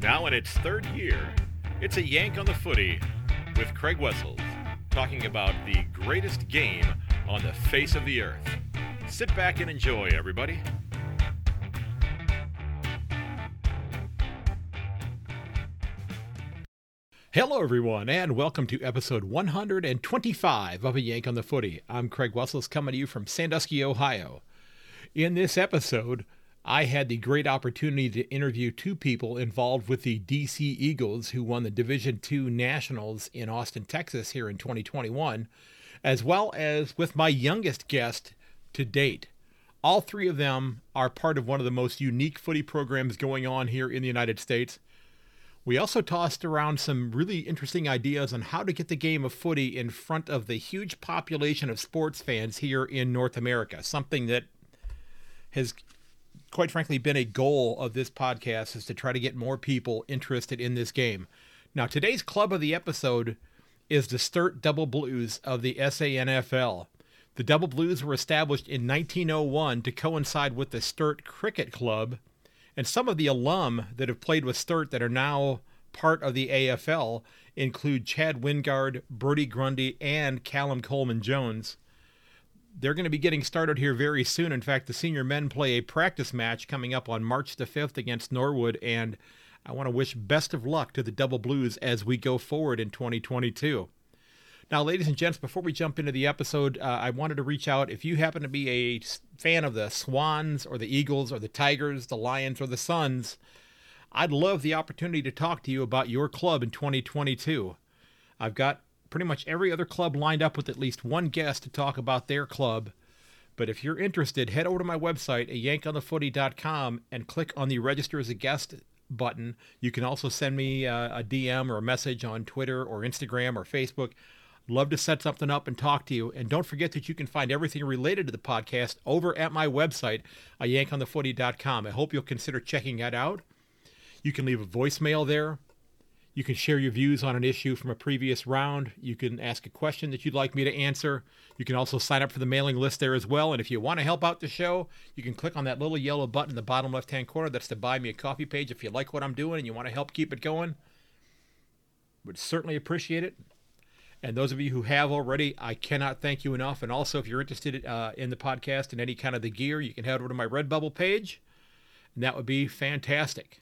Now in its third year, it's a yank on the footy with Craig Wessels talking about the greatest game on the face of the earth. Sit back and enjoy, everybody. Hello, everyone, and welcome to episode 125 of A Yank on the Footy. I'm Craig Wessels coming to you from Sandusky, Ohio. In this episode, I had the great opportunity to interview two people involved with the DC Eagles who won the Division II Nationals in Austin, Texas here in 2021, as well as with my youngest guest to date. All three of them are part of one of the most unique footy programs going on here in the United States. We also tossed around some really interesting ideas on how to get the game of footy in front of the huge population of sports fans here in North America, something that has quite frankly been a goal of this podcast is to try to get more people interested in this game. Now, today's club of the episode is the Sturt Double Blues of the SANFL. The Double Blues were established in 1901 to coincide with the Sturt Cricket Club, and some of the alum that have played with Sturt that are now part of the AFL include Chad Wingard, Brodie Grundy, and Callum Coleman Jones they're going to be getting started here very soon. In fact, the senior men play a practice match coming up on March the 5th against Norwood, and I want to wish best of luck to the Double Blues as we go forward in 2022. Now, ladies and gents, before we jump into the episode, uh, I wanted to reach out. If you happen to be a fan of the Swans or the Eagles or the Tigers, the Lions or the Suns, I'd love the opportunity to talk to you about your club in 2022. I've got pretty much every other club lined up with at least one guest to talk about their club. But if you're interested, head over to my website, yankonthefooty.com, and click on the register as a guest button. You can also send me uh, a, a DM or a message on Twitter or Instagram or Facebook. Love to set something up and talk to you. And don't forget that you can find everything related to the podcast over at my website, yankonthefooty.com. I hope you'll consider checking that out. You can leave a voicemail there. You can share your views on an issue from a previous round. You can ask a question that you'd like me to answer. You can also sign up for the mailing list there as well. And if you want to help out the show, you can click on that little yellow button in the bottom left hand corner. That's the buy me a coffee page if you like what I'm doing and you want to help keep it going. Would certainly appreciate it. And those of you who have already, I cannot thank you enough. And also, if you're interested uh, in the podcast and any kind of the gear, you can head over to my Redbubble page, and that would be fantastic.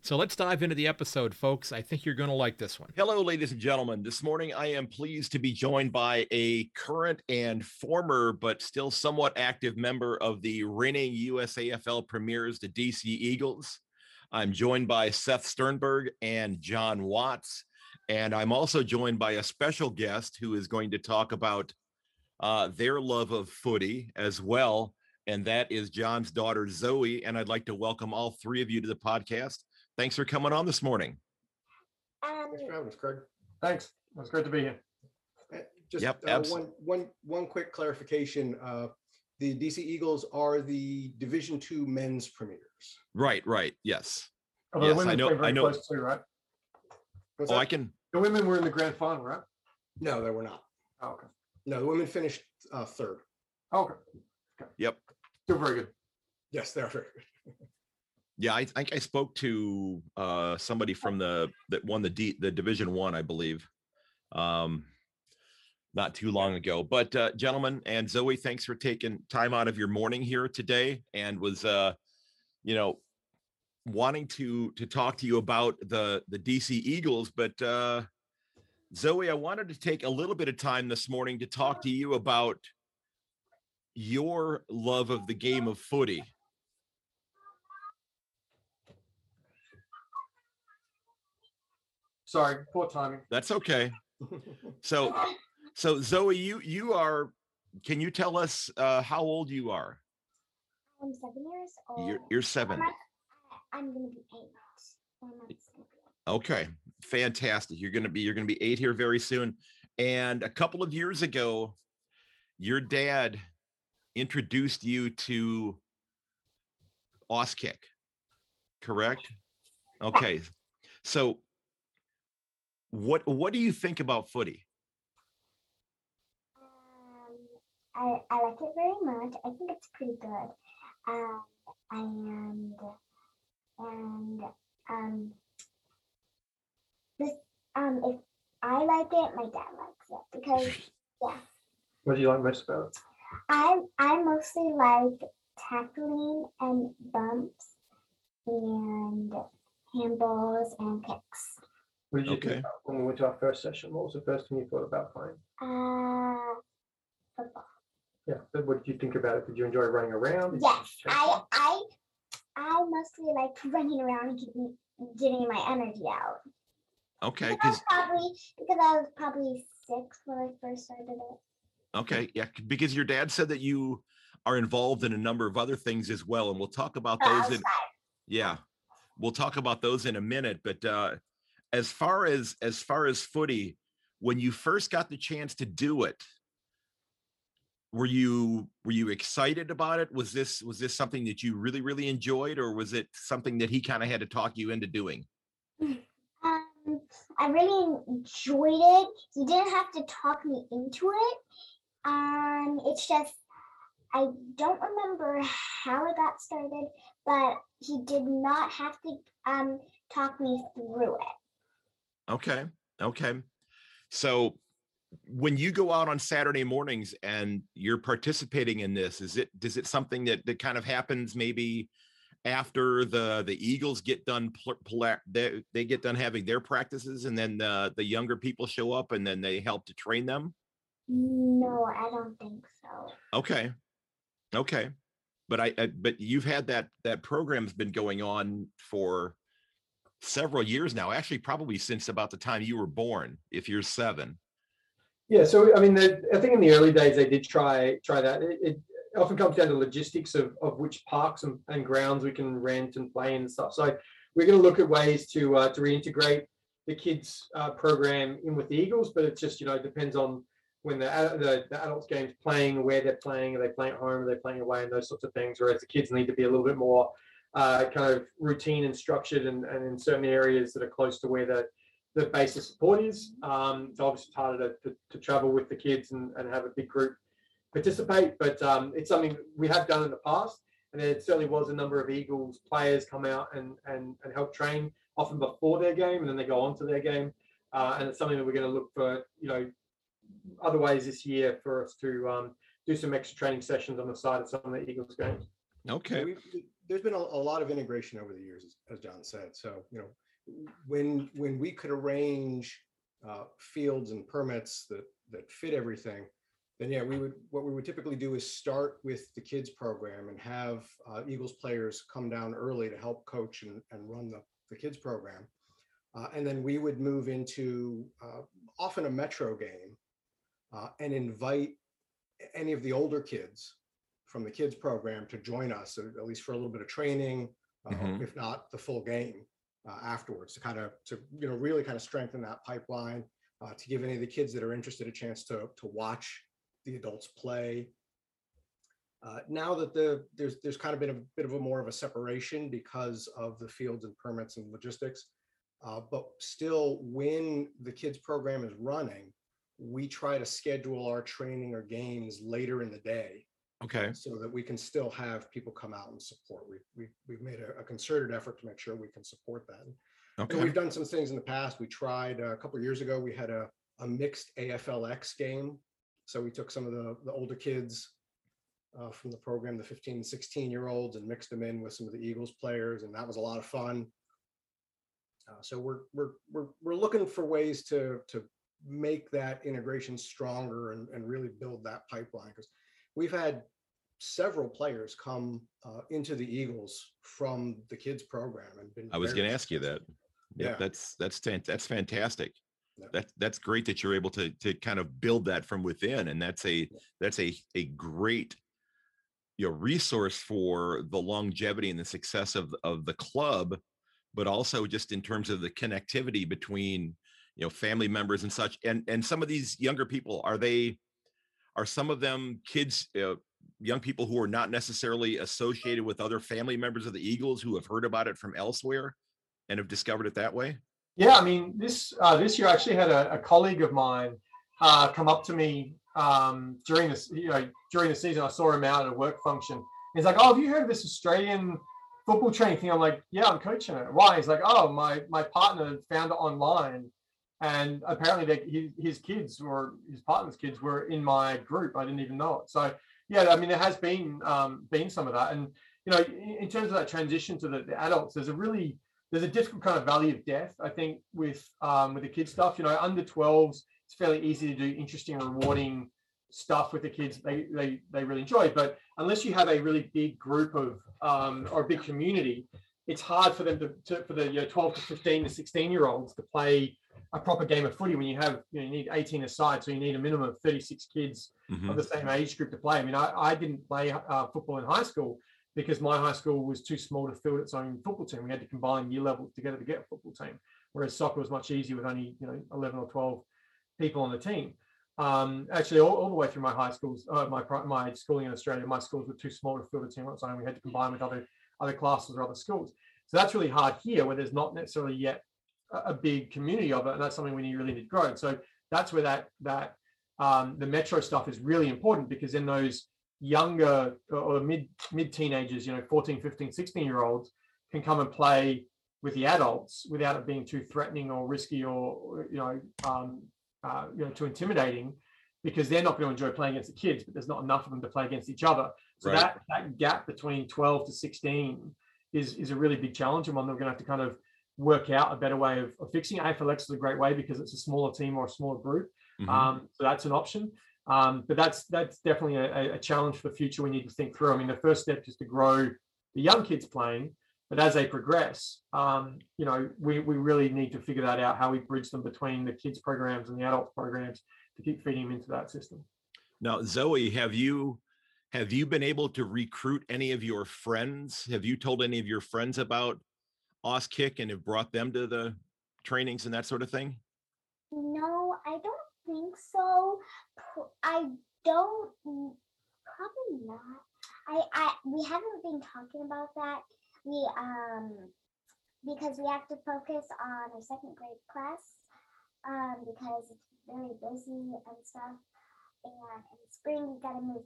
So let's dive into the episode, folks. I think you're going to like this one. Hello, ladies and gentlemen. This morning, I am pleased to be joined by a current and former, but still somewhat active member of the reigning USAFL premiers, the DC Eagles. I'm joined by Seth Sternberg and John Watts. And I'm also joined by a special guest who is going to talk about uh, their love of footy as well. And that is John's daughter, Zoe. And I'd like to welcome all three of you to the podcast. Thanks for coming on this morning. Um, Thanks for having us, Craig. thanks. It's great to be here. Uh, Just Yep, uh, abs- one, one, one quick clarification. Uh, The DC Eagles are the Division Two men's premiers. Right, right. Yes. Although Yes, the I know- I know. too, right? What's Oh, that? I can. The women were in the grand final, right? No, they were not. Oh, okay. No, the women finished uh, third. Oh, okay. Yep. Still very good. Yes, they're very good. Yeah, I think I spoke to uh somebody from the that won the D the division one, I believe. Um not too long ago. But uh gentlemen and Zoe, thanks for taking time out of your morning here today and was uh you know wanting to to talk to you about the the DC Eagles, but uh Zoe, I wanted to take a little bit of time this morning to talk to you about your love of the game of footy. Sorry, poor timing. That's okay. So, so Zoe, you you are. Can you tell us uh, how old you are? I'm seven years old. You're you're seven. I'm, I'm gonna be eight. Four months gonna be. Okay, fantastic. You're gonna be you're gonna be eight here very soon. And a couple of years ago, your dad introduced you to Auskick, correct? Okay, so what what do you think about footy? Um, I, I like it very much. I think it's pretty good. Um, and and um, this um, if I like it, my dad likes it because yeah, What do you like most about it? I I mostly like tackling and bumps and handballs and kicks. What did you Okay. think about when we went to our first session? What was the first thing you thought about playing? Uh, football. Yeah, but what did you think about it? Did you enjoy running around? Did you Yes, chase I? I I mostly like running around and getting getting my energy out. Okay, Because I was probably because I was probably six when I first started it. okay, yeah, c- because your dad said that you are involved in a number of other things as well, and we'll talk about Oh, those outside. in yeah, we'll talk about those in a minute. But uh, as far as as far as footy, when you first got the chance to do it, were you were you excited about it? Was this was this something that you really really enjoyed, or was it something that he kind of had to talk you into doing? Um, I really enjoyed it. He didn't have to talk me into it. Um, it's just I don't remember how it got started, but he did not have to um talk me through it. Okay. Okay. So when you go out on Saturday mornings and you're participating in this, is it does it something that that kind of happens maybe after the the Eagles get done pl- pla- they, they get done having their practices and then the the younger people show up and then they help to train them? No, I don't think so. Okay. Okay. But I, I but you've had that that program's been going on for several years now, actually probably since about the time you were born, if you're 7. Yeah, so I mean, the, I think in the early days they did try try that. It, it often comes down to logistics of, of which parks and, and grounds we can rent and play in and stuff. So we're going to look at ways to uh, to reintegrate the kids uh, program in with the Eagles, but it just you know depends on when the, the the adults games playing, where they're playing, are they playing at home, are they playing away, and those sorts of things. Whereas the kids need to be a little bit more uh, kind of routine and structured, and, and in certain areas that are close to where the the base of support is. Um, it's obviously harder to, to, to travel with the kids and, and have a big group participate, but um, it's something we have done in the past. And there certainly was a number of Eagles players come out and, and, and help train often before their game, and then they go on to their game. Uh, and it's something that we're going to look for, you know, other ways this year for us to um, do some extra training sessions on the side of some of the Eagles games. Okay. We've- There's been a, a lot of integration over the years, as- as John said. So, you know, when, when we could arrange uh, fields and permits that, that fit everything, then yeah, we would, what we would typically do is start with the kids program and have uh, Eagles players come down early to help coach and, and run the, the kids program. Uh, And then we would move into uh, often a metro game uh, and invite any of the older kids from the kids program to join us, at least for a little bit of training, uh, Mhm. if not the full game uh, afterwards, to kind of, to, you know, really kind of strengthen that pipeline, uh, to give any of the kids that are interested a chance to, to watch the adults play. Uh, Now that the, there's, there's kind of been a bit of a more of a separation because of the fields and permits and logistics. uh, But still, when the kids program is running, we try to schedule our training or games later in the day Okay. so that we can still have people come out and support. We've, we've, we've made a, a concerted effort to make sure we can support that. And Okay. we've done some things in the past. We tried, uh, a couple of years ago, we had a, a mixed AFLX game. So we took some of the, the older kids uh, from the program, the 15 and 16 year olds and mixed them in with some of the Eagles players. And that was a lot of fun. Uh, so we're, we're, we're, we're looking for ways to, to make that integration stronger and, and really build that pipeline. Because we've had several players come uh, into the Eagles from the kids program and been. I was going to ask you that. Yeah, Yeah. that's that's that's fantastic. Yeah. That that's great that you're able to to kind of build that from within, and that's a that's a a great you know resource for the longevity and the success of of the club, but also just in terms of the connectivity between you know family members and such. And and some of these younger people are they are some of them kids. Uh, young people who are not necessarily associated with other family members of the Eagles who have heard about it from elsewhere and have discovered it that way? Yeah, I mean, this uh, this year I actually had a, a colleague of mine uh, come up to me um, during this, you know, during the season. I saw him out at a work function. He's like, "Oh, have you heard of this Australian football training thing. I'm like, yeah, I'm coaching it. Why? He's like, oh, my my partner found it online, and apparently they, his, his kids or his partner's kids were in my group. I didn't even know it. So yeah, I mean, there has been um, been some of that, and you know, in, terms of that transition to the, the adults, there's a really there's a difficult kind of valley of death. I think with um, with the kids stuff. You know, under 12s, it's fairly easy to do interesting, rewarding stuff with the kids they they, they really enjoy but unless you have a really big group of um, or a big community it's hard for them to, to for the you know, 12 to 15 to 16 year olds to play a proper game of footy when you have you, know, you need 18 aside so you need a minimum of 36 kids Mhm. of the same age group to play i mean i, I didn't play uh, football in high school because my high school was too small to field its own football team we had to combine year levels together to get a football team whereas soccer was much easier with only you know 11 or 12 people on the team um, actually, all, all the way through my high schools, uh, my my schooling in Australia, my schools were too small to field a team on its own. We had to combine with other other classes or other schools. So that's really hard here, where there's not necessarily yet a, big community of it, and that's something we need really need to grow. And so that's where that that um, the metro stuff is really important because then those younger or or mid mid teenagers, you know, 14, 15, 16 year olds can come and play with the adults without it being too threatening or risky or you know um, uh, you know too intimidating because they're not going to enjoy playing against the kids but there's not enough of them to play against each other so Right. that that gap between 12 to 16 is is a really big challenge and one that we're going to have to kind of work out a better way of, of fixing AFLX is a great way because it's a smaller team or a smaller group Mhm. um, so that's an option. Um, but that's that's definitely a, a- a challenge for the future. We need to think through. I mean, the first step is to grow the young kids playing, but as they progress, um, you know, we, we really need to figure that out how we bridge them between the kids programs and the adult programs to keep feeding them into that system. Now, Zoe, have you have you been able to recruit any of your friends? Have you told any of your friends about Auskick and have brought them to the trainings and that sort of thing? No, I don't think so. I don't. mm, Probably not. I, I we haven't been talking about that. We um because we have to focus on our second grade class um because it's very busy and stuff. And in spring we gotta move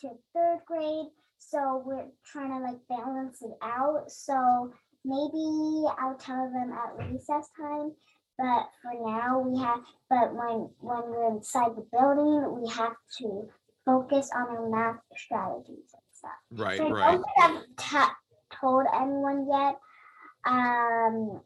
to third grade, so we're trying to like balance it out. So maybe I'll tell them at recess time but for now we have but when when we're inside the building we have to focus on our math strategies and stuff. Right, so i right. don't think i've ta- told anyone yet um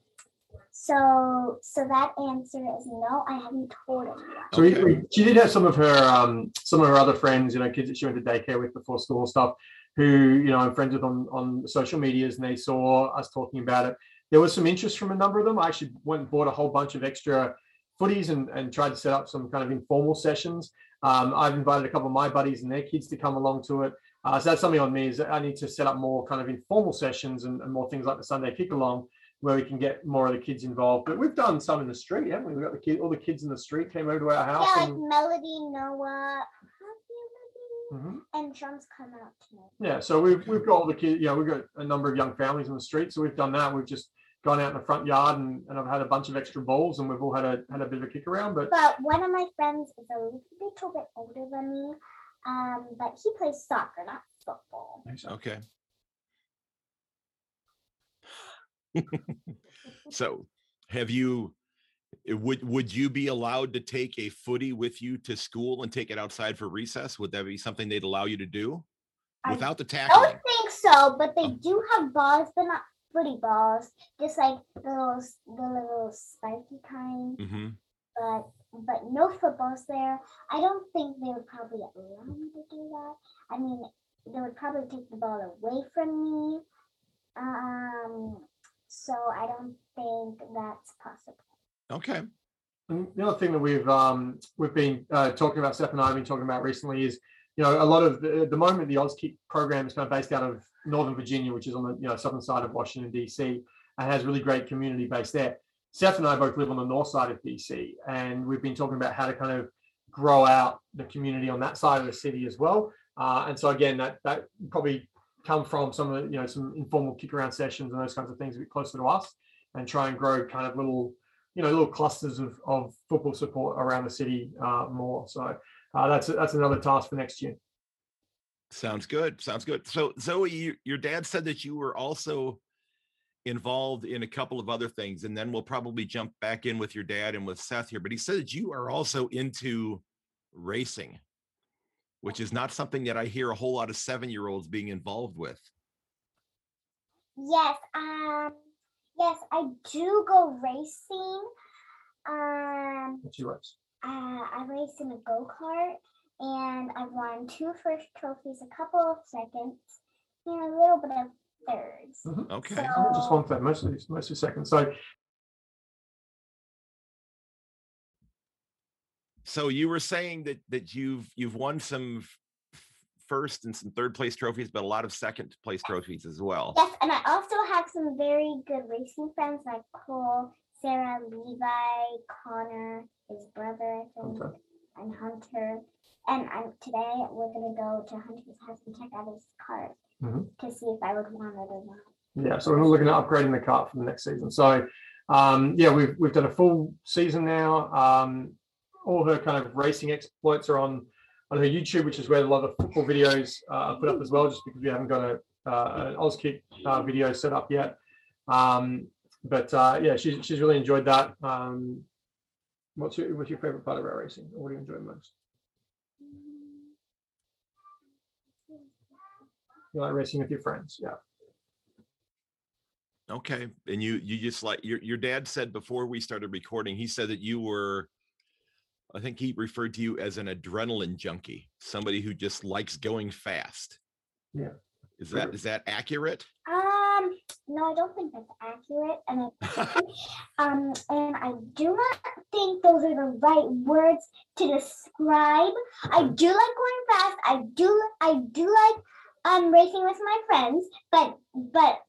so so that answer is no i haven't told anyone. So we, we, she did have some of her um, some of her other friends, you know, kids that she went to daycare with before school and stuff, who you know I'm friends with on on social medias, and they saw us talking about it. There was some interest from a number of them. I actually went and bought a whole bunch of extra footies and, and tried to set up some kind of informal sessions. Um, I've invited a couple of my buddies and their kids to come along to it. Uh, so that's something on me is that I need to set up more kind of informal sessions and, and more things like the Sunday kick along where we can get more of the kids involved. But we've done some in the street, haven't we? We've got the kid, all the kids in the street came over to our house. yeah like and, melody noah Matthew, Mhm. and drums come out tonight Yeah, so we've we've got all the kids. Yeah, we've got a number of young families in the street, so we've done that. We've just gone out in the front yard and, and I've had a bunch of extra balls and we've all had a had a bit of a kick around. But but one of my friends is a little bit older than me um but he plays soccer not football Okay. so have you uh, would would you be allowed to take a footy with you to school and take it outside for recess? Would that be something they'd allow you to do I without the I don't think so, but they do have balls, but not footy balls. Just like the little, the little spiky kind, hmm but but no footballs there. I don't think they would probably allow me to do that. I mean, they would probably take the ball away from me. Um, so I don't think that's possible. Okay. The other thing that we've um, we've been uh, talking about, Seth and I have been talking about recently is, you know, a lot of the, the moment the Auskick program is kind of based out of Northern Virginia, which is on the you know southern side of Washington D.C. and has really great community base there. Seth and I both live on the north side of D.C. and we've been talking about how to kind of grow out the community on that side of the city as well. Uh, and so again, that that probably come from some of the you know some informal kick around sessions and those kinds of things a bit closer to us, and try and grow kind of little you know little clusters of, of football support around the city uh, more. So uh, that's that's another task for next year. Sounds good. Sounds good. So Zoe, you, your dad said that you were also involved in a couple of other things, and then we'll probably jump back in with your dad and with Seth here. But he said that you are also into racing, which is not something that I hear a whole lot of seven-year-olds being involved with. Yes, um, yes, I do go racing. Um, What's your race? uh, I race in a go kart, and I've won two first trophies, a couple of seconds, and a little bit of thirds. Okay. So- Not Just one thing, mostly, mostly second. So So you were saying that that you've you've won some f- first and some third place trophies, but a lot of second place trophies as well. Yes, and I also have some very good racing friends like Cole, Sarah, Levi, Connor, his brother, I think, Hunter. and Hunter. And I'm, today we're gonna go to Hunter's house and check out his cart Mhm. to see if I would want it or not. Yeah, so we're looking at upgrading the cart for the next season. So, um, yeah, we've we've done a full season now. Um, all her kind of racing exploits are on on her YouTube, which is where a lot of football videos uh, are put up as well. Just because we haven't got a uh, an Auskick uh, video set up yet. Um, but uh, yeah, she's she's really enjoyed that. Um, what's your what's your favorite part of our racing? What do you enjoy most? You like racing with your friends? Yeah. Okay. And you you just like your your dad said before we started recording, he said that you were I think he referred to you as an adrenaline junkie, somebody who just likes going fast. Yeah. Is that is that accurate? Um, no, I don't think that's accurate, and I um, and I do not think those are the right words to describe. I do like going fast. I do, I do like um racing with my friends, but but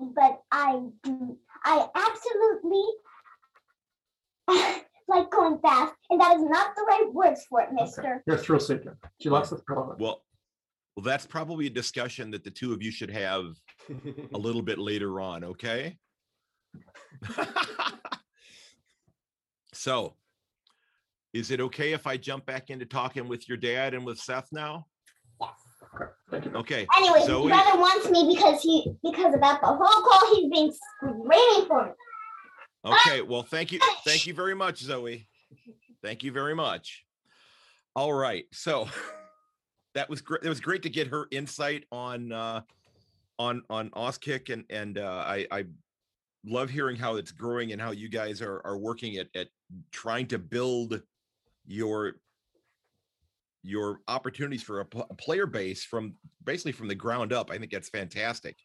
but I do, I absolutely like going fast, and that is not the right words for it, Okay. Mister. You're a thrill seeker. She likes the thrill well, well, that's probably a discussion that the two of you should have a little bit later on, okay? so, is it okay if I jump back into talking with your dad and with Seth now? Okay, thank you. Okay. Anyway, Zoe? brother wants me because he because about the whole call he's been screaming for me. Okay, well, thank you. Thank you very much, Zoe. Thank you very much. All right. So that was great. It was great to get her insight on uh on on Auskick and and uh I I love hearing how it's growing and how you guys are are working at at trying to build your your opportunities for a, pl- a player base from basically from the ground up. I think that's fantastic.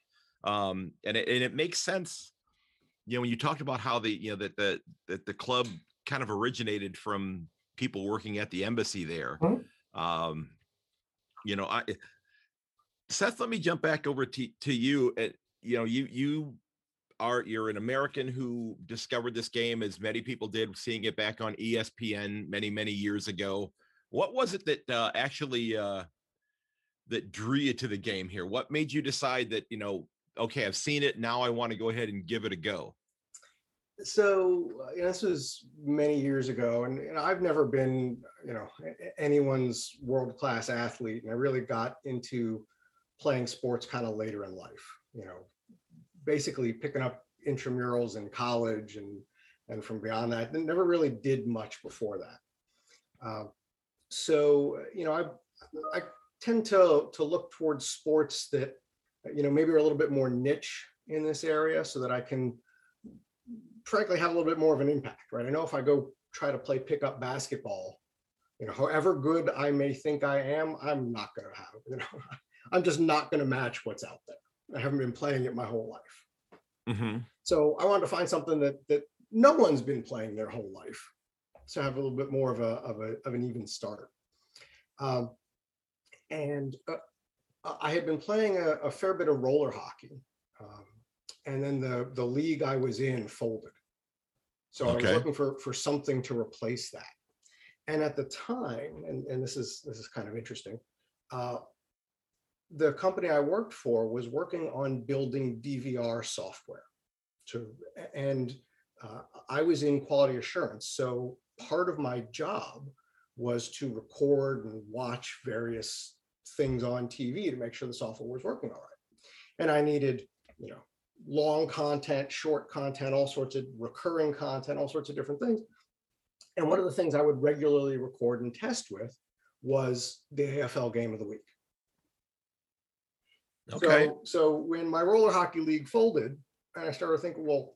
Um and it, and it makes sense you know when you talked about how the you know that the that the club kind of originated from people working at the embassy there Mhm. um you know i seth let me jump back over to, to you At, you know you you are you're an american who discovered this game as many people did seeing it back on espn many many years ago what was it that uh, actually uh that drew you to the game here what made you decide that you know okay i've seen it now i want to go ahead and give it a go. So uh, you know, this was many years ago and, and i've never been you know anyone's world class athlete and i really got into playing sports kind of later in life you know basically picking up intramurals in college and and from beyond that and never really did much before that. Uh, so you know i i tend to to look towards sports that you know maybe are a little bit more niche in this area so that i can frankly have a little bit more of an impact, right? I know if I go try to play pickup basketball, you know, however good I may think I am, I'm not going to have, you know, I'm just not going to match what's out there. I haven't been playing it my whole life. mm-hmm. So I wanted to find something that that no one's been playing their whole life. So have a little bit more of a of a of an even start. Um, and uh, I had been playing a, a fair bit of roller hockey, um, and then the the league I was in folded. So I was looking for for something to replace that. And at the time, and, and this is this is kind of interesting, uh, the company I worked for was working on building DVR software. To and uh, I was in quality assurance, so part of my job was to record and watch various things on TV to make sure the software was working all right. And I needed, you know, long content, short content, all sorts of recurring content, all sorts of different things. And one of the things I would regularly record and test with was the AFL game of the week. Okay. So, so when my roller hockey league folded, and I started thinking, well,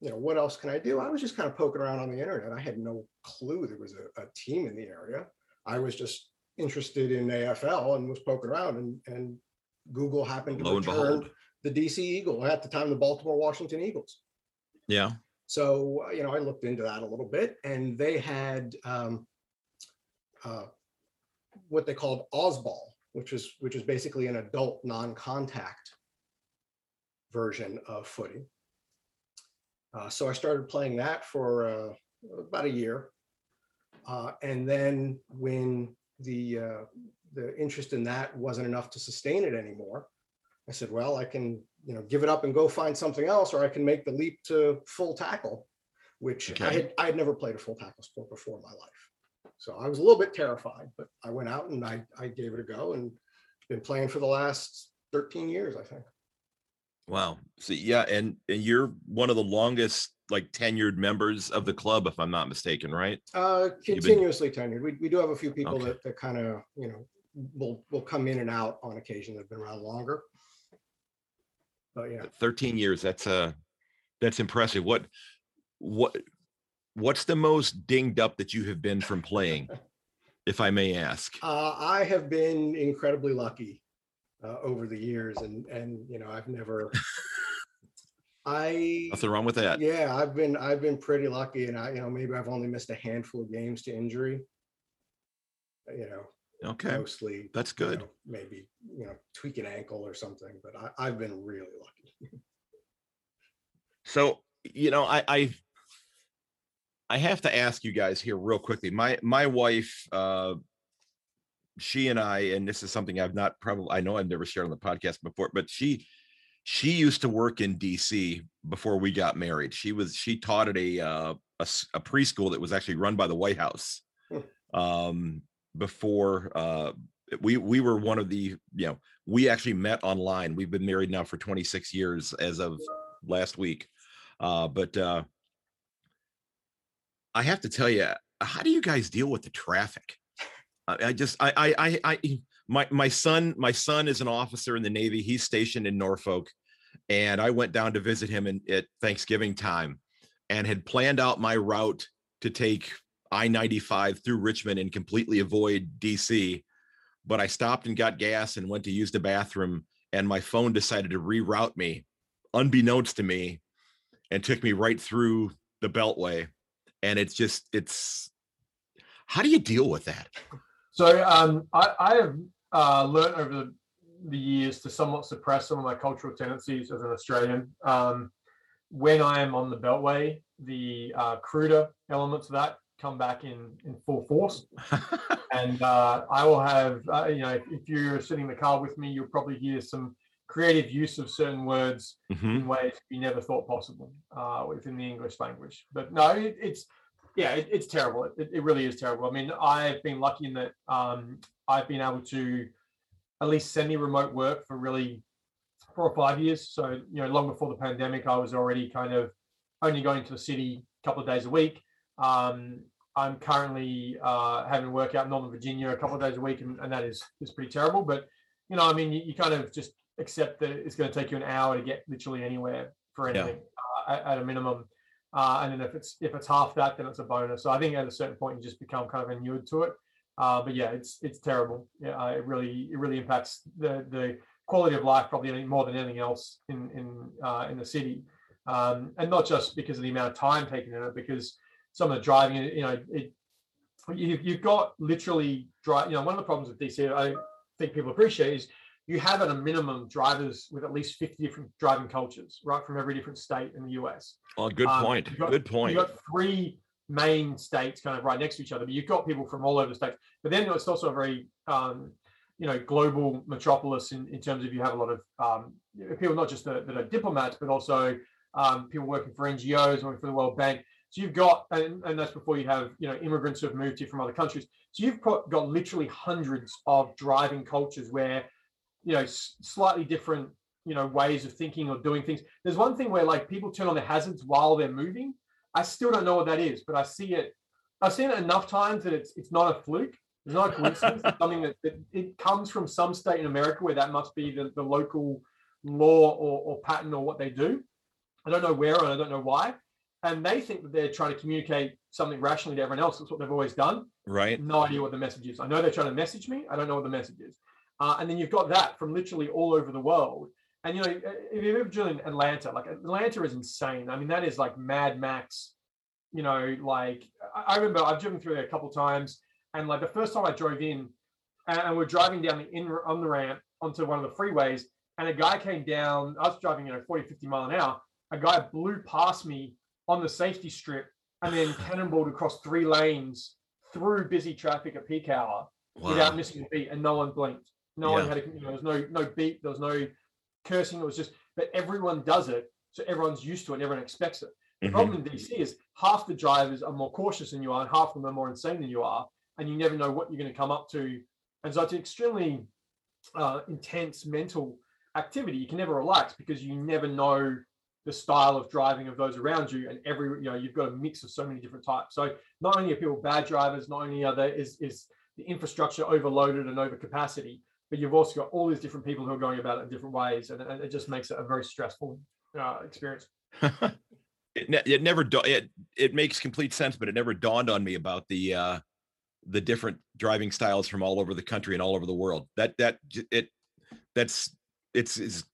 you know, what else can I do? I was just kind of poking around on the internet. I had no clue there was a, a team in the area. I was just interested in AFL and was poking around, and and Google happened to Lo and return behold. the DC Eagle at the time, the Baltimore Washington Eagles. Yeah. So uh, you know, I looked into that a little bit, and they had um, uh, what they called Ozball, which is which is basically an adult non-contact version of footy. Uh, so I started playing that for uh, about a year, uh, and then when the uh, the interest in that wasn't enough to sustain it anymore, I said, well, I can you know give it up and go find something else, or I can make the leap to full tackle, which I had I had never played a full tackle sport before in my life. So I was a little bit terrified, but I went out and I I gave it a go and been playing for the last 13 years, I think. Wow. So yeah, and and you're one of the longest like tenured members of the club, if I'm not mistaken, right? Uh, You've been- continuously tenured. We, we do have a few people Okay. that, that kind of, you know, will, will come in and out on occasion that have been around longer. But yeah, 13 years. That's uh that's impressive. What what what's the most dinged up that you have been from playing, if I may ask? uh, I have been incredibly lucky uh, over the years and, and, you know, I've never, I, Nothing wrong with that. yeah, I've been, I've been pretty lucky and I, you know, maybe I've only missed a handful of games to injury. You know, Okay. mostly. That's you good. know, Maybe, you know, tweak an ankle or something, but I, I've been really lucky. So, you know, I I I have to ask you guys here real quickly. My my wife uh she and I and this is something I've not probably I know I've never shared on the podcast before, but she she used to work in DC before we got married. She was she taught at a uh a, a preschool that was actually run by the White House. Um before uh we we were one of the you know we actually met online we've been married now for 26 years as of last week uh but uh i have to tell you how do you guys deal with the traffic i, I just I, I i i my my son my son is an officer in the navy he's stationed in norfolk and i went down to visit him in, at thanksgiving time and had planned out my route to take i-95 through richmond and completely avoid dc but I stopped and got gas and went to use the bathroom, and my phone decided to reroute me, unbeknownst to me, and took me right through the Beltway. And it's just, it's how do you deal with that? So um, I, I have uh, learned over the, the years to somewhat suppress some of my cultural tendencies as an Australian. Um, when I am on the Beltway, the uh, cruder elements of that come back in in full force, and uh, I will have uh, you know if, if you're sitting in the car with me, you'll probably hear some creative use of certain words Mhm. in ways you never thought possible uh, within the English language. But no, it, it's yeah, it, it's terrible. It, it really is terrible. I mean, I've been lucky in that um, I've been able to at least semi-remote work for really four or five years. So you know, long before the pandemic, I was already kind of only going to the city a couple of days a week. Um, I'm currently uh, having work out in Northern Virginia a couple of days a week, and, and that is is pretty terrible. But you know, I mean, you, you kind of just accept that it's going to take you an hour to get literally anywhere for Yeah. anything uh, at, at a minimum. Uh, and then if it's if it's half that, then it's a bonus. So I think at a certain point you just become kind of inured to it. Uh, but yeah, it's it's terrible. Yeah, uh, it really it really impacts the the quality of life probably more than anything else in in uh, in the city, um, and not just because of the amount of time taken in it, because some of the driving, you know, it you, you've got literally drive. You know, one of the problems with DC, I think people appreciate is you have at a minimum drivers with at least 50 different driving cultures, right, from every different state in the US. Well, good Um, point. got- Good point. You've got three main states kind of right next to each other, but you've got people from all over the states. But then it's also a very, um, you know, global metropolis in, in terms of you have a lot of um, people, not just that, that are diplomats, but also um, people working for NGOs, working for the World Bank. So you've got, and, and that's before you have, you know, immigrants who have moved here from other countries. So you've got, got literally hundreds of driving cultures where, you know, s- slightly different, you know, ways of thinking or doing things. There's one thing where like people turn on the hazards while they're moving. I still don't know what that is, but I see it. I've seen it enough times that it's it's not a fluke. It's not a coincidence. it's something that, that it comes from some state in America where that must be the, the local law or, or pattern or what they do. I don't know where and I don't know why. And they think that they're trying to communicate something rationally to everyone else. That's what they've always done. Right. No idea what the message is. I know they're trying to message me. I don't know what the message is. Uh, and then you've got that from literally all over the world. And you know, if you've ever driven in Atlanta, like Atlanta is insane. I mean, that is like Mad Max. You know, like I, remember I've driven through there a couple times, and like the first time I drove in, and, we're driving down the in on the ramp onto one of the freeways, and a guy came down. I was driving, you know, 40, 50 mile an hour. A guy blew past me on the safety strip and then cannonballed across three lanes through busy traffic at peak hour without missing a beat, and no one blinked. No one had, a, you know, there was no no beat, there was no cursing. It was just, but everyone does it, so everyone's used to it, and everyone expects it. The Mhm. problem in DC is half the drivers are more cautious than you are, and half of them are more insane than you are, and you never know what you're going to come up to. And so it's an extremely uh, intense mental activity. You can never relax because you never know the style of driving of those around you, and every you know you've got a mix of so many different types. So not only are people bad drivers, not only are there is is the infrastructure overloaded and over capacity, but you've also got all these different people who are going about it in different ways, and, and it just makes it a very stressful uh, experience. it, ne- it never da- it it makes complete sense, but it never dawned on me about the uh the different driving styles from all over the country and all over the world. That that it that's it's as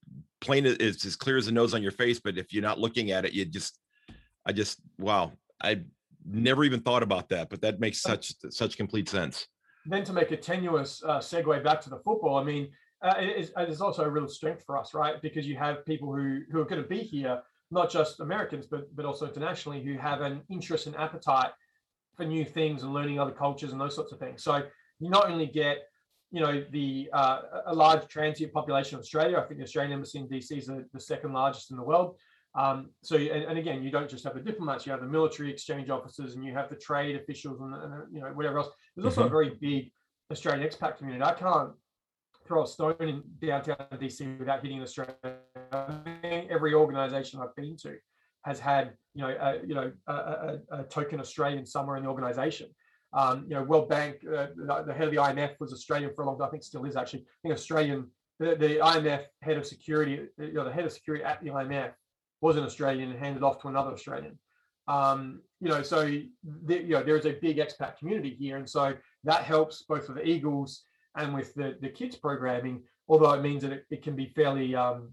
plain it's as clear as the nose on your face, but if you're not looking at it, you just I just wow, I never even thought about that, but that makes such such complete sense. Then to make a tenuous uh, segue back to the football, I mean, uh, it is, it is also a real strength for us, right? Because you have people who who are going to be here, not just Americans, but but also internationally, who have an interest and appetite for new things and learning other cultures and those sorts of things. So you not only get you know the uh, a large transient population of Australia. I think the Australian embassy in DC is the, the second largest in the world. Um, so and, and again, you don't just have the diplomats; you have the military exchange officers, and you have the trade officials, and, and you know whatever else. There's also a very big Australian expat community. I can't throw a stone in downtown DC without hitting an Australian. Every organisation I've been to has had, you know, a, you know, a, a, a token Australian somewhere in the organisation. Um, you know, World Bank, uh, the, the head of the IMF was Australian for a long time. I think still is actually. I think Australian. The, the IMF head of security, you know, the head of security at the IMF was an Australian and handed off to another Australian. Um, you know, so the, you know there is a big expat community here, and so that helps both with the Eagles and with the the kids programming. Although it means that it, it can be fairly um,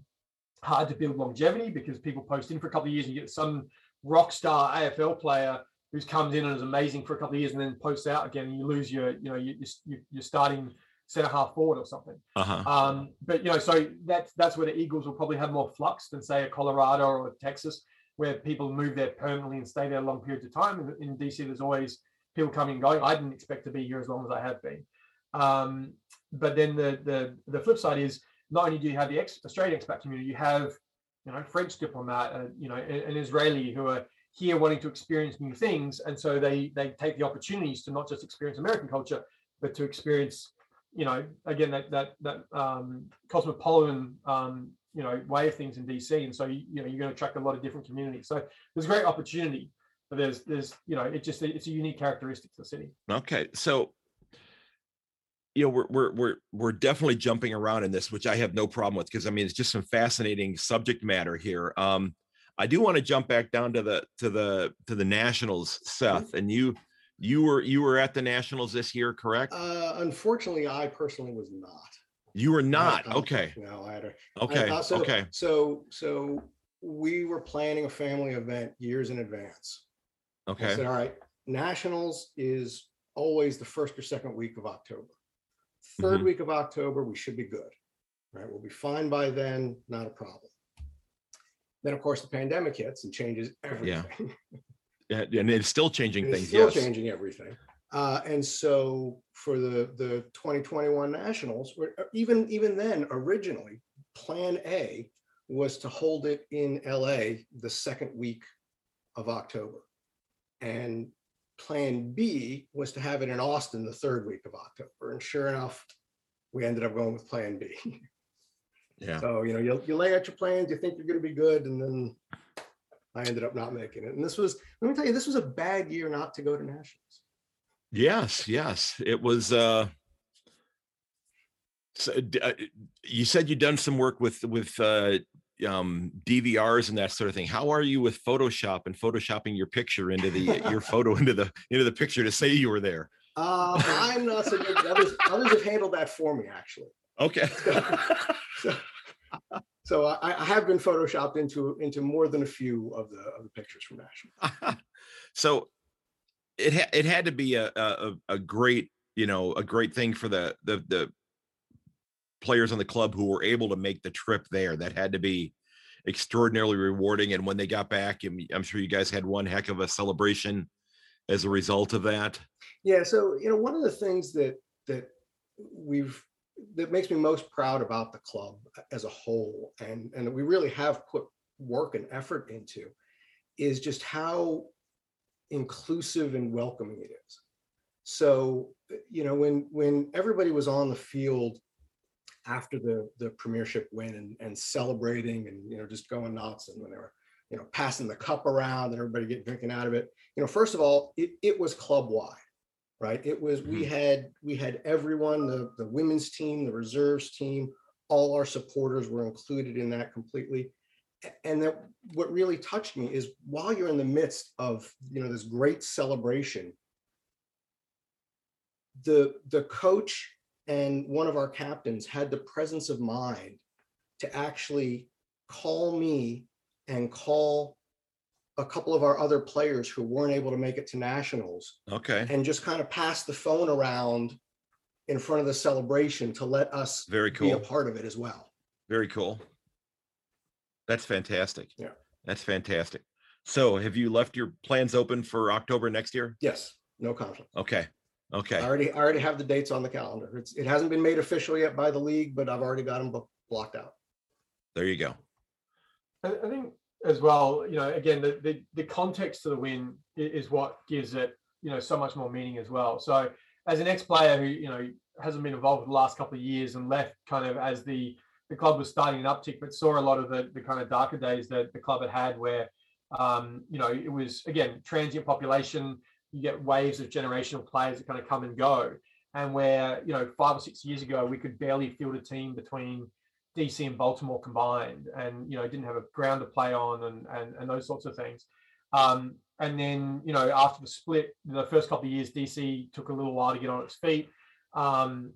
hard to build longevity because people post in for a couple of years and you get some rock star AFL player who's comes in and is amazing for a couple of years and then posts out again and you lose your you know you, you, you're starting center half forward or something. Uh-huh. Um, but you know, so that's that's where the Eagles will probably have more flux than say a Colorado or a Texas, where people move there permanently and stay there long periods of time. In, in DC, there's always people coming and going. I didn't expect to be here as long as I have been. Um, but then the the the flip side is not only do you have the ex- Australian expat community, you have you know French diplomat, uh, you know an, an Israeli who are here wanting to experience new things, and so they they take the opportunities to not just experience American culture, but to experience you know, again, that that that um, cosmopolitan, um, you know, way of things in DC, and so you, you know you're going to attract a lot of different communities. So there's great opportunity, but there's there's you know it just it's a unique characteristic to the city. Okay, so you know we're we're we're we're definitely jumping around in this, which I have no problem with because I mean it's just some fascinating subject matter here. Um, I do want to jump back down to the to the to the Nationals, Seth, and you you were you were at the Nationals this year, correct? Uh, unfortunately, I personally was not. You were I- not. I- Okay. No, I had a. I- Okay. so- Okay. So, so we were planning a family event years in advance. I Okay. said, all right, Nationals is always the first or second week of October. 3rd Mhm. week of October, we should be good. Right? We'll be fine by then, not a problem. Then, of course, the pandemic hits and changes everything. Yeah, And it's still changing It's things. still Yes. changing everything. Uh, and so for the the 2021 Nationals, uh, even even then, originally, Plan A was to hold it in LA the second week of October. And plan B was to have it in Austin the third week of October. And sure enough, we ended up going with plan B. Yeah. So, you know, you, you lay out your plans, you think you're going to be good, and then I ended up not making it. And this was, let me tell you, this was a bad year not to go to nationals. Yes, yes. It was uh so uh, you said you'd done some work with with uh um DVRs and that sort of thing. How are you with Photoshop and photoshopping your picture into the your photo into the into the picture to say you were there? Uh, I'm not so good. Others, others have handled that for me, actually. Okay. So, so I, I have been photoshopped into into more than a few of the of the pictures from national. so it ha- it had to be a, a a great you know a great thing for the the the players on the club who were able to make the trip there. That had to be extraordinarily rewarding. And when they got back, I'm, I'm sure you guys had one heck of a celebration as a result of that. Yeah, so you know, one of the things that that we've that makes me most proud about the club as a whole, and and we really have put work and effort into, is just how inclusive and welcoming it is. So you know, when when everybody was on the field after the the premiership win and, and celebrating and you know just going nuts, and when they were you know passing the cup around and everybody getting drinking out of it, you know, first of all, it, it was club wide right? It was we mm-hmm. had we had everyone the the women's team the reserves team all our supporters were included in that completely. And that what really touched me is while you're in the midst of you know this great celebration the the coach and one of our captains had the presence of mind to actually call me and call a couple of our other players who weren't able to make it to nationals Okay. and just kind of pass the phone around in front of the celebration to let us Very cool. be a part of it as well. Very cool. That's fantastic. Yeah. That's fantastic. So have you left your plans open for October next year? Yes, no conflict. Okay. Okay. I already, I already have the dates on the calendar. It's, it hasn't been made official yet by the league, but I've already got them blocked out. There you go. I, I think as well, you know, again, the, the the context to the win is what gives it, you know, so much more meaning as well. So as an ex-player who, you know, hasn't been involved the last couple of years and left kind of as the the club was starting an uptick, but saw a lot of the, the kind of darker days that the club had had where, um, you know, it was, again, transient population, you get waves of generational players that kind of come and go. And where, you know, five or six years ago, we could barely field a team between DC and Baltimore combined, and you know didn't have a ground to play on, and and, and those sorts of things. Um, and then you know after the split, the first couple of years, DC took a little while to get on its feet. Um,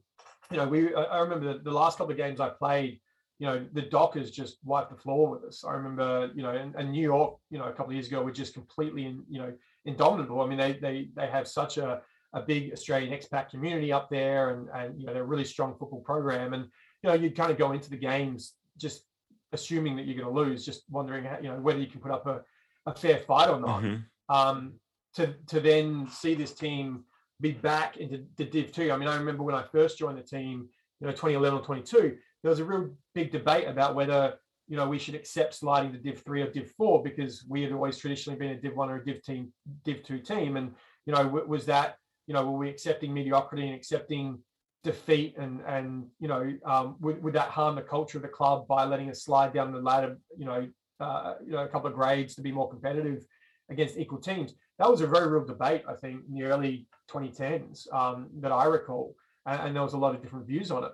you know, we I remember the, the last couple of games I played. You know, the Dockers just wiped the floor with us. I remember, you know, and, and New York, you know, a couple of years ago were just completely, in, you know, indomitable. I mean, they they they have such a a big Australian expat community up there, and and you know they're a really strong football program, and you know, you kind of go into the games just assuming that you're going to lose, just wondering, how, you know, whether you can put up a, a fair fight or not. Mhm. Um, to to then see this team be back into the Div Two. I mean, I remember when I first joined the team, you know, 2011 or 22, there was a real big debate about whether you know we should accept sliding to Div Three or Div Four because we had always traditionally been a Div One or a Div Team, Div Two team, and you know, was that you know, were we accepting mediocrity and accepting defeat and and you know um, would, would that harm the culture of the club by letting us slide down the ladder you know uh, you know a couple of grades to be more competitive against equal teams. That was a very real debate i think in the early 2010s um, that i recall and, and there was a lot of different views on it.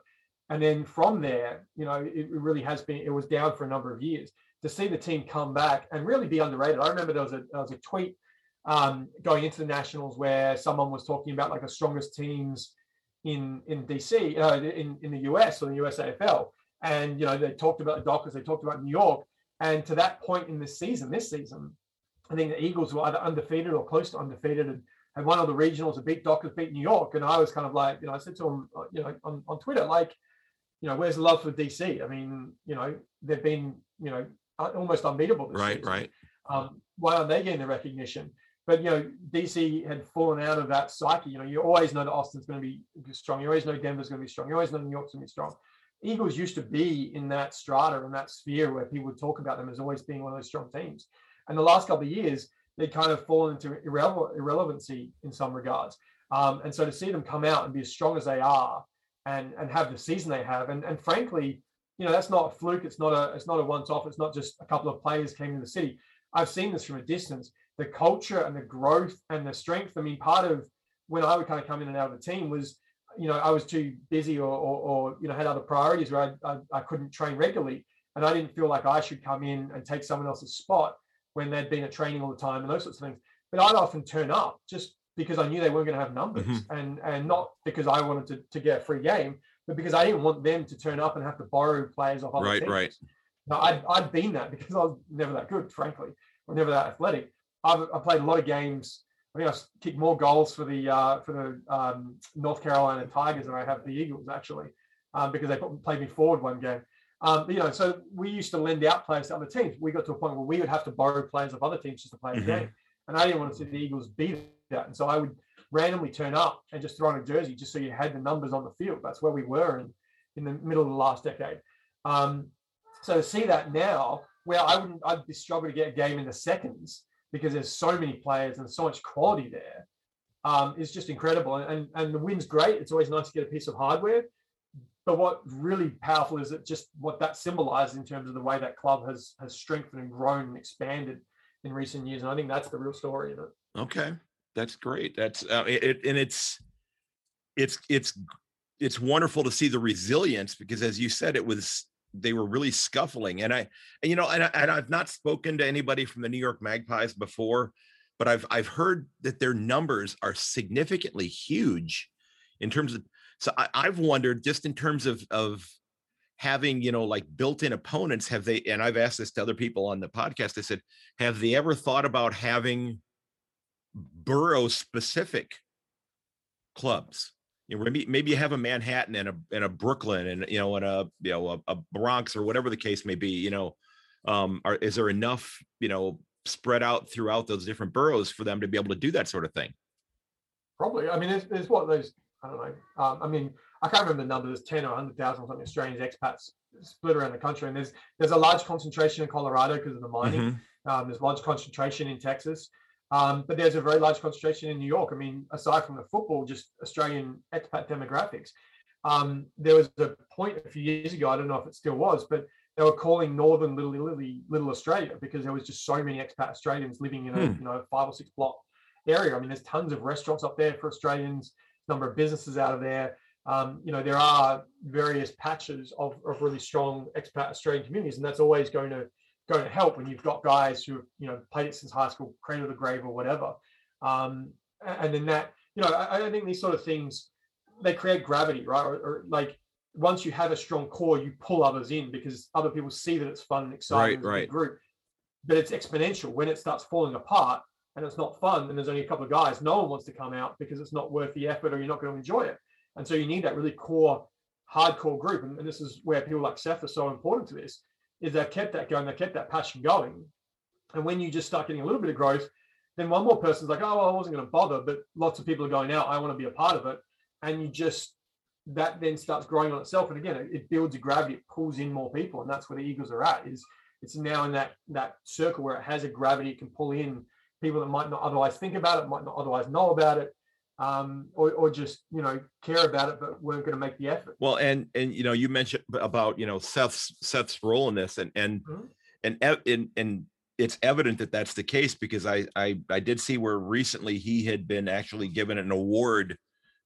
And then from there you know it, it really has been it was down for a number of years. To see the team come back and really be underrated i remember there was a there was a tweet um, going into the nationals where someone was talking about like the strongest teams in in DC, uh, in in the US or the USAFL, and you know they talked about the Dockers, they talked about New York, and to that point in this season, this season, I think the Eagles were either undefeated or close to undefeated, and had won all the regionals, and beat Dockers, beat New York, and I was kind of like, you know, I said to them, uh, you know, on, on Twitter, like, you know, where's the love for DC? I mean, you know, they've been, you know, almost unbeatable this Right, season right. um, why aren't they getting the recognition? But you know, DC had fallen out of that psyche. You know, you always know that Austin's going to be strong. You always know Denver's going to be strong. You always know New York's going to be strong. Eagles used to be in that strata and that sphere where people would talk about them as always being one of those strong teams. And the last couple of years, they'd kind of fallen into irrele- irrelevancy in some regards. Um, and so to see them come out and be as strong as they are and and have the season they have, and and frankly, you know, that's not a fluke. It's not a it's not a once off. It's not just a couple of players came to the city. I've seen this from a distance. The culture and the growth and the strength. I mean, part of when I would kind of come in and out of the team was, you know, I was too busy or or, or you know had other priorities where I, I I couldn't train regularly, and I didn't feel like I should come in and take someone else's spot when they'd been at training all the time and those sorts of things. But I'd often turn up just because I knew they weren't going to have numbers Mhm. and and not because I wanted to, to get a free game, but because I didn't want them to turn up and have to borrow players off other Right, teams. right. Now, I'd, I'd been that because I was never that good, frankly, or never that athletic. I've I played a lot of games. I think I kicked more goals for the uh, for the um, North Carolina Tigers than I have the Eagles actually, um, because they put, played me forward one game. Um, but, you know, so we used to lend out players to other teams. We got to a point where we would have to borrow players of other teams just to play Mhm. the game, and I didn't want to see the Eagles beat that. And so I would randomly turn up and just throw on a jersey just so you had the numbers on the field. That's where we were in in the middle of the last decade. Um, so to see that now, where I wouldn't, I'd be struggling to get a game in the seconds because there's so many players and so much quality there, um, is just incredible. And, and and the win's great. It's always nice to get a piece of hardware. But what really powerful is it just what that symbolizes in terms of the way that club has has strengthened and grown and expanded in recent years. And I think that's the real story of it. Okay, that's great. That's uh, it, and it's it's it's it's wonderful to see the resilience because, as you said, it was they were really scuffling, and I and you know, and, I, and I've not spoken to anybody from the New York Magpies before, but I've I've heard that their numbers are significantly huge in terms of. So I, I've wondered just in terms of of having you know like built-in opponents have they and i've asked this to other people on the podcast i said have they ever thought about having borough specific clubs you know maybe maybe you have a manhattan and a and a brooklyn and you know and a you know a, a bronx or whatever the case may be you know um are is there enough you know spread out throughout those different boroughs for them to be able to do that sort of thing Probably. I mean, there's, there's what those, I don't know. Um, I mean, I can't remember the number. There's 10 or 100,000 or something Australians expats split around the country. And there's there's a large concentration in Colorado because of the mining. Mhm. Um, there's large concentration in Texas. Um, but there's a very large concentration in New York. I mean, aside from the football, just Australian expat demographics. Um, there was a point a few years ago, I don't know if it still was, but they were calling Northern Little Little, Little Australia because there was just so many expat Australians living in a Hmm. you know five or six block area. I mean, there's tons of restaurants up there for Australians, number of businesses out of there. Um, you know, there are various patches of, of really strong expat Australian communities, and that's always going to going to help when you've got guys who have you know played it since high school, cradle to grave or whatever. Um, and then that, you know, I, I think these sort of things they create gravity, right? Or, or like once you have a strong core, you pull others in because other people see that it's fun and exciting right. big group. But it's exponential when it starts falling apart and it's not fun and there's only a couple of guys. No one wants to come out because it's not worth the effort or you're not going to enjoy it. And so you need that really core, hardcore group. And, and this is where people like Seth are so important to this, is they've kept that going, they've kept that passion going. And when you just start getting a little bit of growth, then one more person's like, oh, well, I wasn't going to bother, but lots of people are going out. I want to be a part of it. And you just, that then starts growing on itself. And again, it, it builds a gravity, it pulls in more people. And that's where the Eagles are at is it's now in that, that circle where it has a gravity, it can pull in people that might not otherwise think about it, might not otherwise know about it. Um, or, or just, you know, care about it, but weren't going to make the effort. Well, and and you know, you mentioned about you know Seth's Seth's role in this, and and Mhm. and ev- and and it's evident that that's the case because I I I did see where recently he had been actually given an award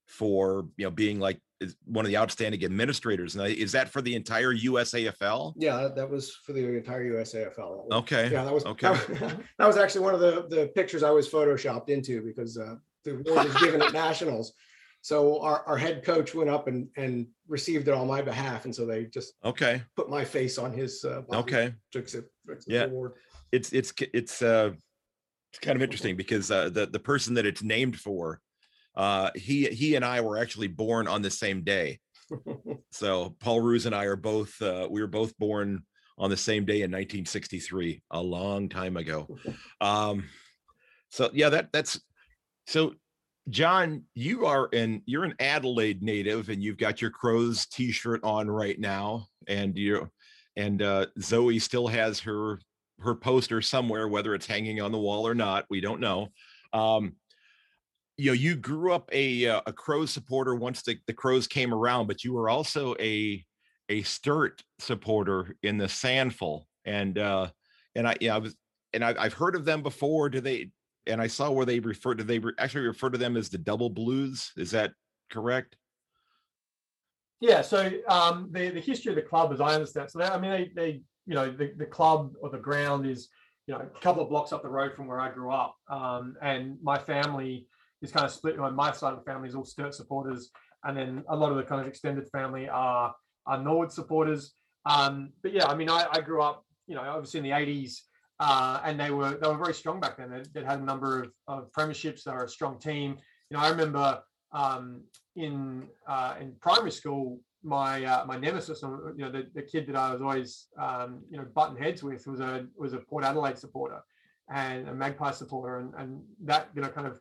for you know being like one of the outstanding administrators. Now, is that for the entire USAFL? Yeah, that- that was for the entire USAFL. Okay. Yeah, that was Okay. that, was- that was actually one of the the pictures I was photoshopped into because uh, the award was given at nationals. So our, our head coach went up and and received it on my behalf, and so they just Okay. put my face on his uh, Okay. to accept, accept the Yeah. award. It's it's it's uh it's kind of interesting because uh the the person that it's named for uh he he and I were actually born on the same day. So Paul Roos and I are both uh we were both born on the same day in 1963, a long time ago. Um so yeah, that that's so John, you are in you're an Adelaide native and you've got your Crows t-shirt on right now and you're and uh Zoe still has her her poster somewhere, whether it's hanging on the wall or not. We don't know. Um, you know, you grew up a uh, a Crows supporter once the, the Crows came around, but you were also a a Sturt supporter in the SANFL, and uh, and I yeah, I was and I, I've heard of them before. Do they? And I saw where they refer to they re- actually refer to them as the Double Blues. Is that correct? Yeah, so um, the the history of the club, as I understand, so I mean, they, they you know the, the club or the ground is you know a couple of blocks up the road from where I grew up, um, and my family is kind of split. On my side of the family is all Sturt supporters, and then a lot of the kind of extended family are are Norwood supporters. Um, but yeah, I mean, I, I grew up, you know, obviously in the '80s, uh, and they were they were very strong back then. They, they had a number of, of premierships. They were a strong team. You know, I remember um, in uh, in primary school, my uh, my nemesis, you know, the, the kid that I was always um, you know button heads with was a was a Port Adelaide supporter and a Magpie supporter, and and that you know kind of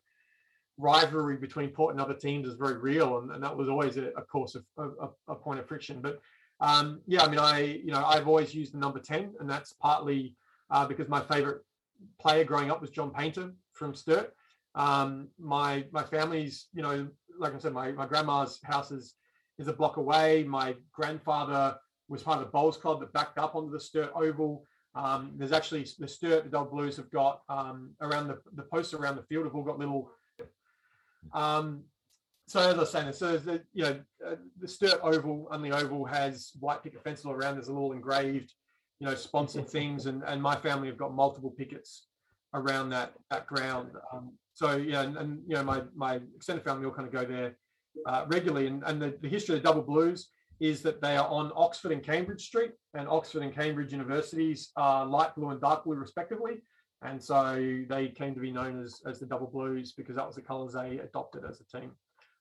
rivalry between Port and other teams is very real, and, and that was always a, a course of a, a, point of friction. But um, yeah, I mean, I you know I've always used the number ten, and that's partly uh, because my favorite player growing up was John Painter from Sturt. Um, my my family's you know like I said, my my grandma's house is is a block away. My grandfather was part of the bowls club that backed up onto the Sturt Oval. Um, there's actually the Sturt, the Double Blues have got um, around the, the posts around the field have all got little um, so as I was saying, so the, you know uh, the Sturt Oval and the Oval has white picket fence all around. There's a little engraved, you know, sponsored things, and and my family have got multiple pickets around that that ground. Um, so yeah, and, and, you know my my extended family all kind of go there uh, regularly. And and the, the history of the Double Blues is that they are on Oxford and Cambridge Street, and Oxford and Cambridge universities are light blue and dark blue respectively. And so they came to be known as, as the Double Blues because that was the colours they adopted as a team.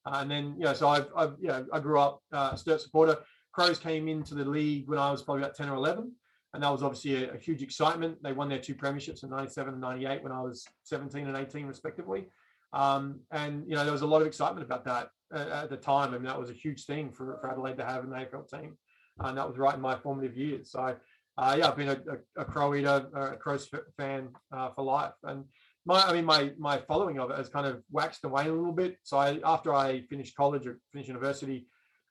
Uh, and then, you know, so I've, I've you know, I grew up uh, a Sturt supporter. Crows came into the league when I was probably about 10 or 11. And that was obviously a, a huge excitement. They won their two premierships in 97 and 98 when I was 17 and 18, respectively. Um, and, you know, there was a lot of excitement about that at, at the time. I mean, that was a huge thing for, for Adelaide to have an AFL team. And that was right in my formative years. So uh, yeah, I've been a, a, a Crow eater, a Crows fan uh, for life, and my, I mean, my my following of it has kind of waxed waned a little bit. So I, after I finished college or finished university,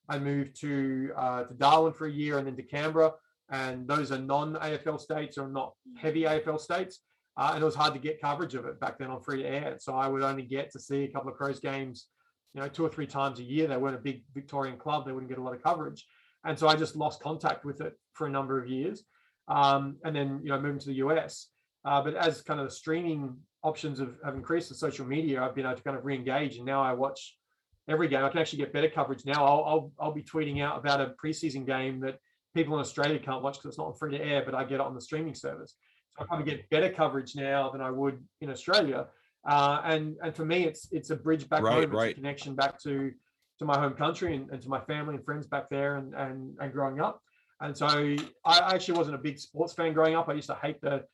I moved to uh, to Darwin for a year and then to Canberra, and those are non AFL states or not heavy AFL states. Uh, and it was hard to get coverage of it back then on free air. So I would only get to see a couple of Crows games, you know, two or three times a year. They weren't a big Victorian club; they wouldn't get a lot of coverage, and so I just lost contact with it for a number of years um, and then you know moving to the US. Uh, but as kind of the streaming options have, have increased in social media, I've been able to kind of re-engage, and now I watch every game. I can actually get better coverage now. I'll I'll, I'll be tweeting out about a preseason game that people in Australia can't watch because it's not on free to air, but I get it on the streaming service. So I kind of get better coverage now than I would in Australia. Uh, and and for me, it's it's a bridge back right, home, it's right. a connection back to to my home country and, and to my family and friends back there and and, and growing up. And so I actually wasn't a big sports fan growing up. I used to hate the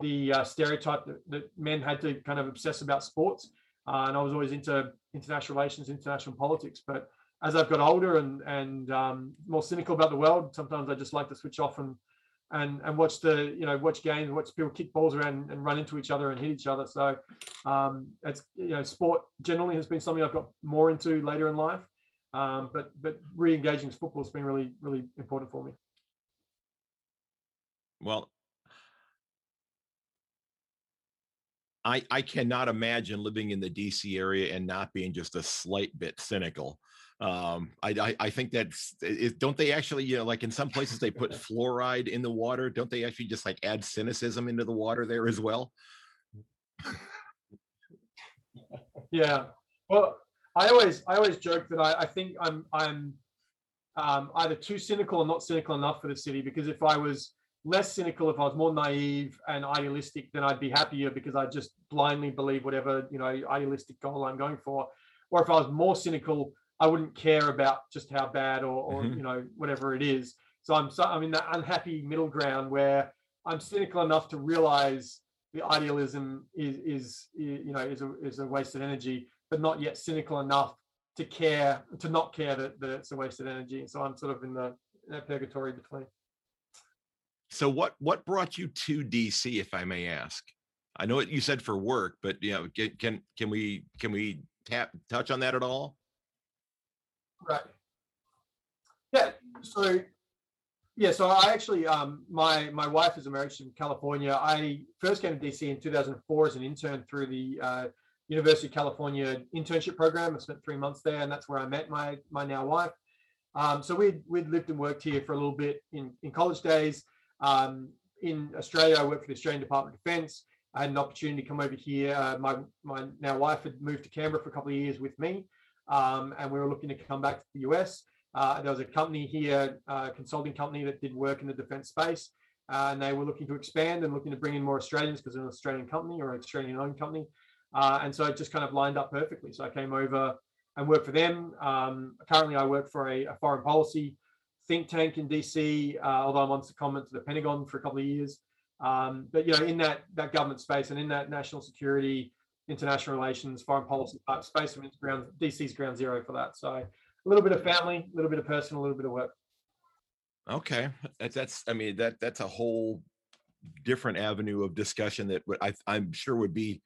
the uh, stereotype that, that, men had to kind of obsess about sports. Uh, and I was always into international relations, international politics. But as I've got older and and um, more cynical about the world, sometimes I just like to switch off and and and watch the you know watch games, watch people kick balls around and run into each other and hit each other. So um, it's you know sport generally has been something I've got more into later in life. Um, but but re-engaging with football has been really really important for me. Well, I I cannot imagine living in the DC area and not being just a slight bit cynical. Um, I, I, I think that's it, don't they actually you know like in some places they put fluoride in the water. Don't they actually just like add cynicism into the water there as well? yeah. Well, I always I always joke that I, I think I'm I'm um, either too cynical or not cynical enough for the city because if I was less cynical if I was more naive and idealistic, then I'd be happier because I just blindly believe whatever you know idealistic goal I'm going for. Or if I was more cynical, I wouldn't care about just how bad or, or mm-hmm. you know whatever it is. So I'm so I'm in that unhappy middle ground where I'm cynical enough to realize the idealism is is you know is a is a wasted energy, but not yet cynical enough to care to not care that, that it's a wasted energy. So I'm sort of in the in that purgatory between. so what what brought you to DC, if I may ask? I know what you said for work, but you know, can can, can we can we tap touch on that at all? Right. Yeah. So yeah, so I actually um my my wife is American from California. I first came to DC in 2004 as an intern through the uh, University of California internship program. I spent three months there, and that's where I met my my now wife. Um, so we'd we'd lived and worked here for a little bit in in college days. Um, in Australia, I worked for the Australian Department of Defence. I had an opportunity to come over here. Uh, my my now wife had moved to Canberra for a couple of years with me, um, and we were looking to come back to the US. Uh, there was a company here, a uh, consulting company that did work in the defence space, uh, and they were looking to expand and looking to bring in more Australians because they're an Australian company or an Australian-owned company. Uh, and so it just kind of lined up perfectly. So I came over and worked for them. Um, currently, I work for a, a foreign policy think tank in DC, uh, although I'm on secondment to the Pentagon for a couple of years. Um, but you know, in that that government space and in that national security, international relations, foreign policy type space, I mean, it's ground DC's ground zero for that. So a little bit of family, a little bit of personal, a little bit of work. Okay, that's, that's I mean that that's a whole different avenue of discussion that I, I'm sure would be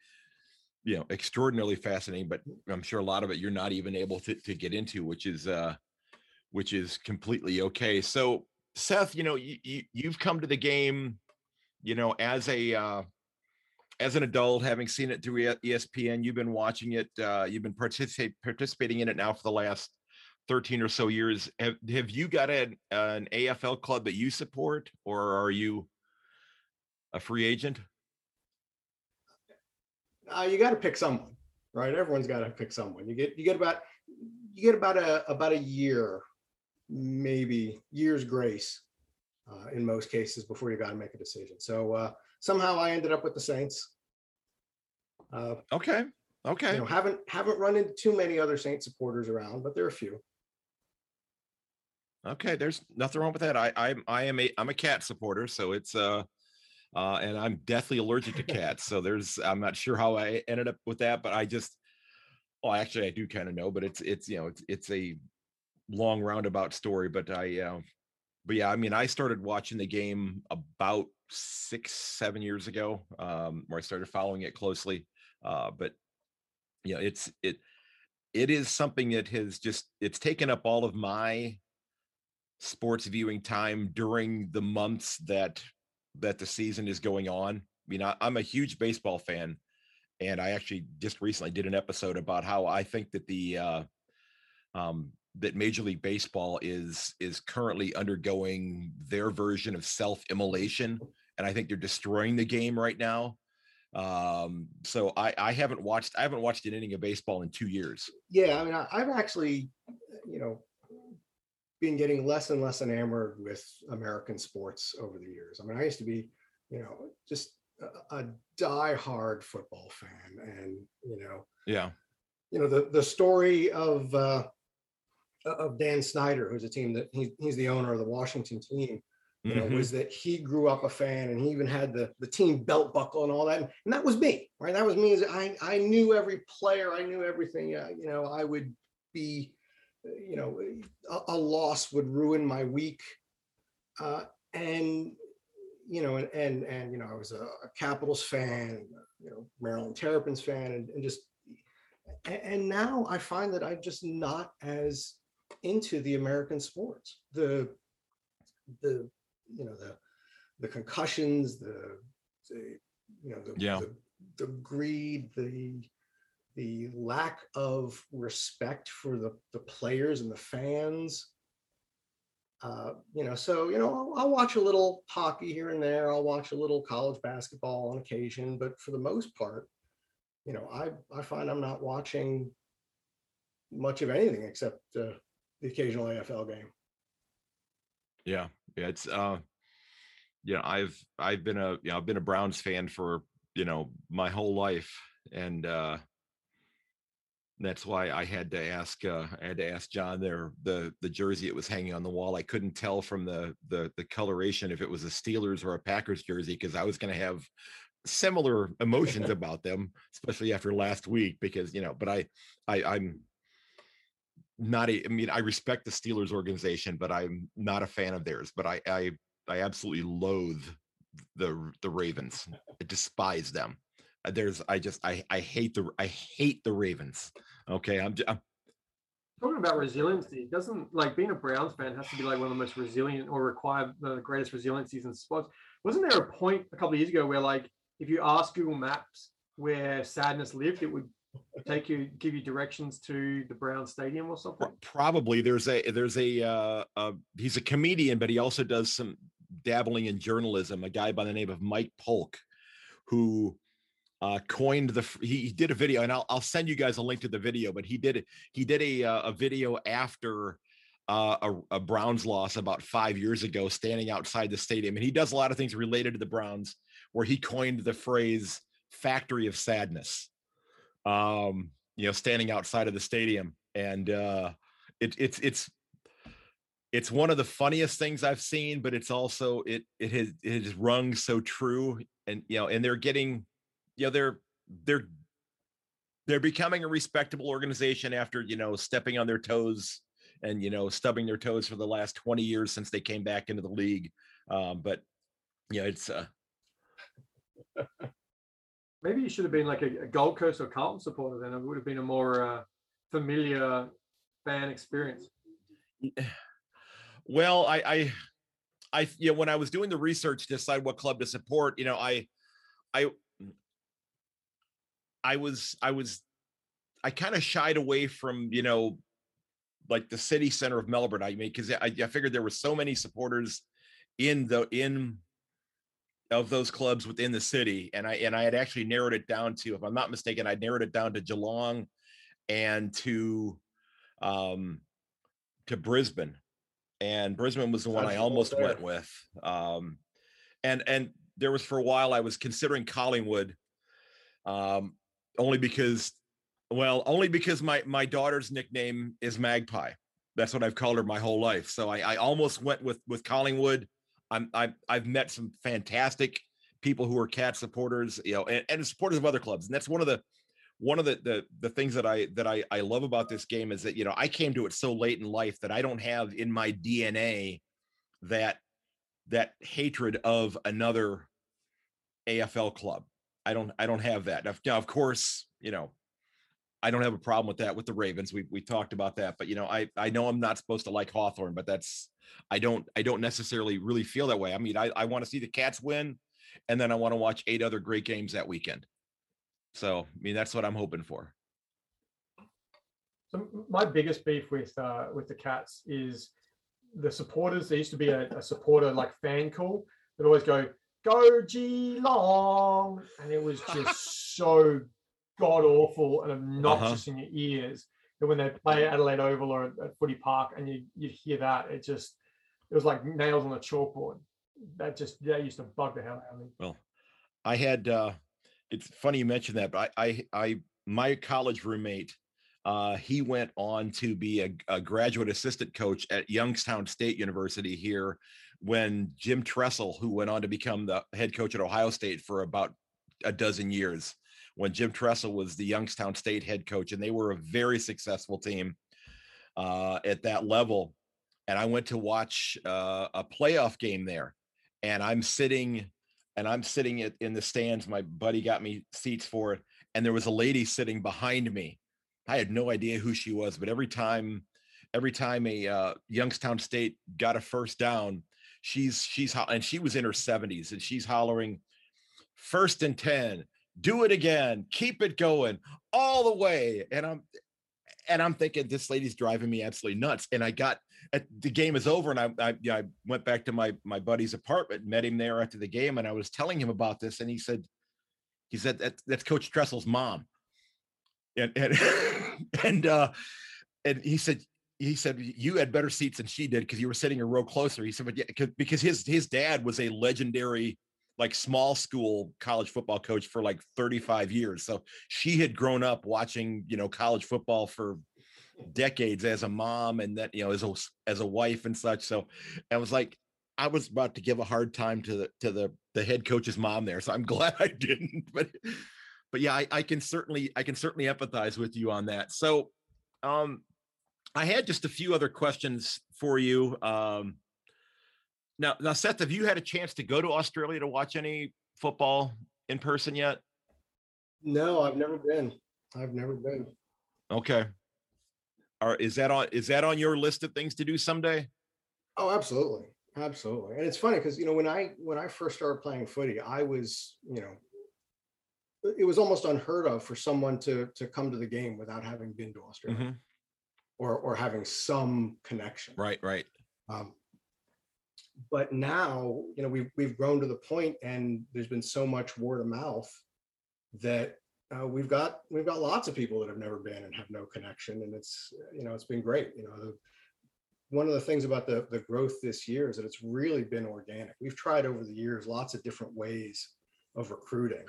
you know extraordinarily fascinating but i'm sure a lot of it you're not even able to, to get into which is uh which is completely okay. So, Seth, you know, you, you you've come to the game, you know, as a uh, as an adult, having seen it through ESPN, you've been watching it, uh, you've been participating in it now for the last 13 or so years. Have, have you got an, an AFL club that you support, or are you a free agent? Uh, you got to pick someone, right? Everyone's got to pick someone. You get you get about you get about a about a year maybe years grace uh, in most cases before you got to make a decision. So uh, somehow I ended up with the Saints. Uh, okay. Okay. You know, haven't haven't run into too many other Saint supporters around, but there are a few. Okay, there's nothing wrong with that. I I I am a I'm a cat supporter, so it's uh uh and I'm deathly allergic to cats. so there's I'm not sure how I ended up with that, but I just well actually I do kind of know, but it's it's you know it's it's a long roundabout story, but I, uh, but yeah, I mean, I started watching the game about six, seven years ago, um, where I started following it closely. Uh, but you know, it's it it is something that has just it's taken up all of my sports viewing time during the months that that the season is going on. I mean, I, I'm a huge baseball fan, and I actually just recently did an episode about how I think that the uh, um, that Major League Baseball is is currently undergoing their version of self-immolation, and I think they're destroying the game right now. Um, so I I haven't watched I haven't watched an inning of baseball in two years. Yeah, I mean I, I've actually, you know, been getting less and less enamored with American sports over the years. I mean, I used to be, you know, just a, a die-hard football fan, and you know, yeah, you know the the story of uh, of Dan Snyder, who's a team that he, he's the owner of the Washington team, you know, mm-hmm. was that he grew up a fan and he even had the, the team belt buckle and all that. And that was me, right? That was me. I, I knew every player. I knew everything. Uh, you know, I would be, you know, a, a loss would ruin my week. Uh, and, you know, and, and, and, you know, I was a, a Capitals fan, you know, Maryland Terrapins fan and, and just, and, and now I find that I'm just not as into the American sports. The the you know the the concussions, the, the you know the, yeah. the, the greed, the the lack of respect for the the players and the fans. Uh, you know, so you know, I'll, I'll, watch a little hockey here and there. I'll watch a little college basketball on occasion, but for the most part, you know, I I find I'm not watching much of anything except uh, the occasional AFL game. Yeah, yeah, it's uh, you know, I've I've been a you know I've been a Browns fan for you know my whole life, and uh, that's why I had to ask uh, I had to ask John there the the jersey it was hanging on the wall. I couldn't tell from the the the coloration if it was a Steelers or a Packers jersey because I was going to have similar emotions about them, especially after last week. Because you know, but I I I'm not a, I mean, I respect the Steelers organization, but I'm not a fan of theirs. But I, I, I absolutely loathe the the Ravens. I despise them. Uh, There's I just I I hate the I hate the Ravens. Okay, I'm, I'm Talking about resiliency, doesn't like being a Browns fan has to be like one of the most resilient or require the greatest resiliencies in sports. Wasn't there a point a couple of years ago where like if you ask Google Maps where sadness lived, it would take you give you directions to the Brown Stadium or something? Probably there's a there's a uh, uh he's a comedian but he also does some dabbling in journalism a guy by the name of mike polk who uh coined the he, he did a video and I'll, I'll send you guys a link to the video but he did he did a uh, a video after uh, a, a browns loss about five years ago standing outside the stadium and he does a lot of things related to the browns where he coined the phrase factory of sadness um you know standing outside of the stadium and uh it, it's it's it's one of the funniest things I've seen, but it's also it it has it has rung so true, and you know, and they're getting, you know, they're they're they're becoming a respectable organization after you know stepping on their toes and you know stubbing their toes for the last twenty years since they came back into the league. Um, but yeah, it's uh, Maybe you should have been like a, a Gold Coast or Carlton supporter then. It would have been a more uh, familiar fan experience. Well, I, I, I, you know, when I was doing the research to decide what club to support, you know, I, I, I was, I was, I kind of shied away from, you know, like the city center of Melbourne. I mean, because I, I figured there were so many supporters in the in of those clubs within the city, and I and I had actually narrowed it down to, if I'm not mistaken, I narrowed it down to Geelong and to um to Brisbane and Brisbane was the one I Dodged a bullet almost there. went with. Um, and and there was for a while I was considering Collingwood, um, only because, well, only because my my daughter's nickname is Magpie. That's what I've called her my whole life. So I, I almost went with with Collingwood. I'm I, I've met some fantastic people who are cat supporters, you know, and, and supporters of other clubs, and that's one of the one of the, the the things that I that I I love about this game is that you know I came to it so late in life that I don't have in my DNA that that hatred of another AFL club. I don't I don't have that. Now, now, of course, you know, I don't have a problem with that with the Ravens. We we talked about that, but you know, I I know I'm not supposed to like Hawthorn, but that's I don't I don't necessarily really feel that way. I mean, I I want to see the Cats win, and then I want to watch eight other great games that weekend. So, I mean, that's what I'm hoping for. So my biggest beef with uh, with the Cats is the supporters. There used to be a, a supporter like fan call that always go "Go Geelong," and it was just so god awful and obnoxious in your ears. that when they play Adelaide Oval or at, at Footy Park, and you you hear that, it just it was like nails on a chalkboard. That just that used to bug the hell out of me. Well, I had uh it's funny you mentioned that, but I I, I my college roommate, uh, he went on to be a, a graduate assistant coach at Youngstown State University here when Jim Tressel, who went on to become the head coach at Ohio State for about a dozen years, when Jim Tressel was the Youngstown State head coach, and they were a very successful team uh, at that level. And I went to watch uh, a playoff game there, and I'm sitting and I'm sitting in the stands. My buddy got me seats for it, and there was a lady sitting behind me. I had no idea who she was, but every time, every time a uh, Youngstown State got a first down, she's she's and she was in her 70s, and she's hollering, "First and ten, do it again, keep it going all the way." And I'm and I'm thinking this lady's driving me absolutely nuts. And I got the game is over, and I I, I went back to my my buddy's apartment, met him there after the game, and I was telling him about this, and he said, he said that that's Coach Tressel's mom, and and and uh, and he said he said you had better seats than she did because you were sitting a row closer. He said, but yeah, 'cause- because his his dad was a legendary like small school college football coach for like 35 years. So she had grown up watching, you know, college football for decades as a mom and that, you know, as a as a wife and such. So I was like, I was about to give a hard time to the to the the head coach's mom there. So I'm glad I didn't. But but yeah, I, I can certainly I can certainly empathize with you on that. So um I had just a few other questions for you. Um Now, now, Seth, have you had a chance to go to Australia to watch any football in person yet? No, I've never been. I've never been. Okay. Or is that on is that on your list of things to do someday? Oh, absolutely. Absolutely. And it's funny because you know when I when I first started playing footy, I was, you know, it was almost unheard of for someone to to come to the game without having been to Australia Mhm. or or having some connection. Right, right. Um, but now, you know, we've we've grown to the point, and there's been so much word of mouth that uh, we've got we've got lots of people that have never been and have no connection, and it's you know it's been great. You know, the, one of the things about the the growth this year is that it's really been organic. We've tried over the years lots of different ways of recruiting,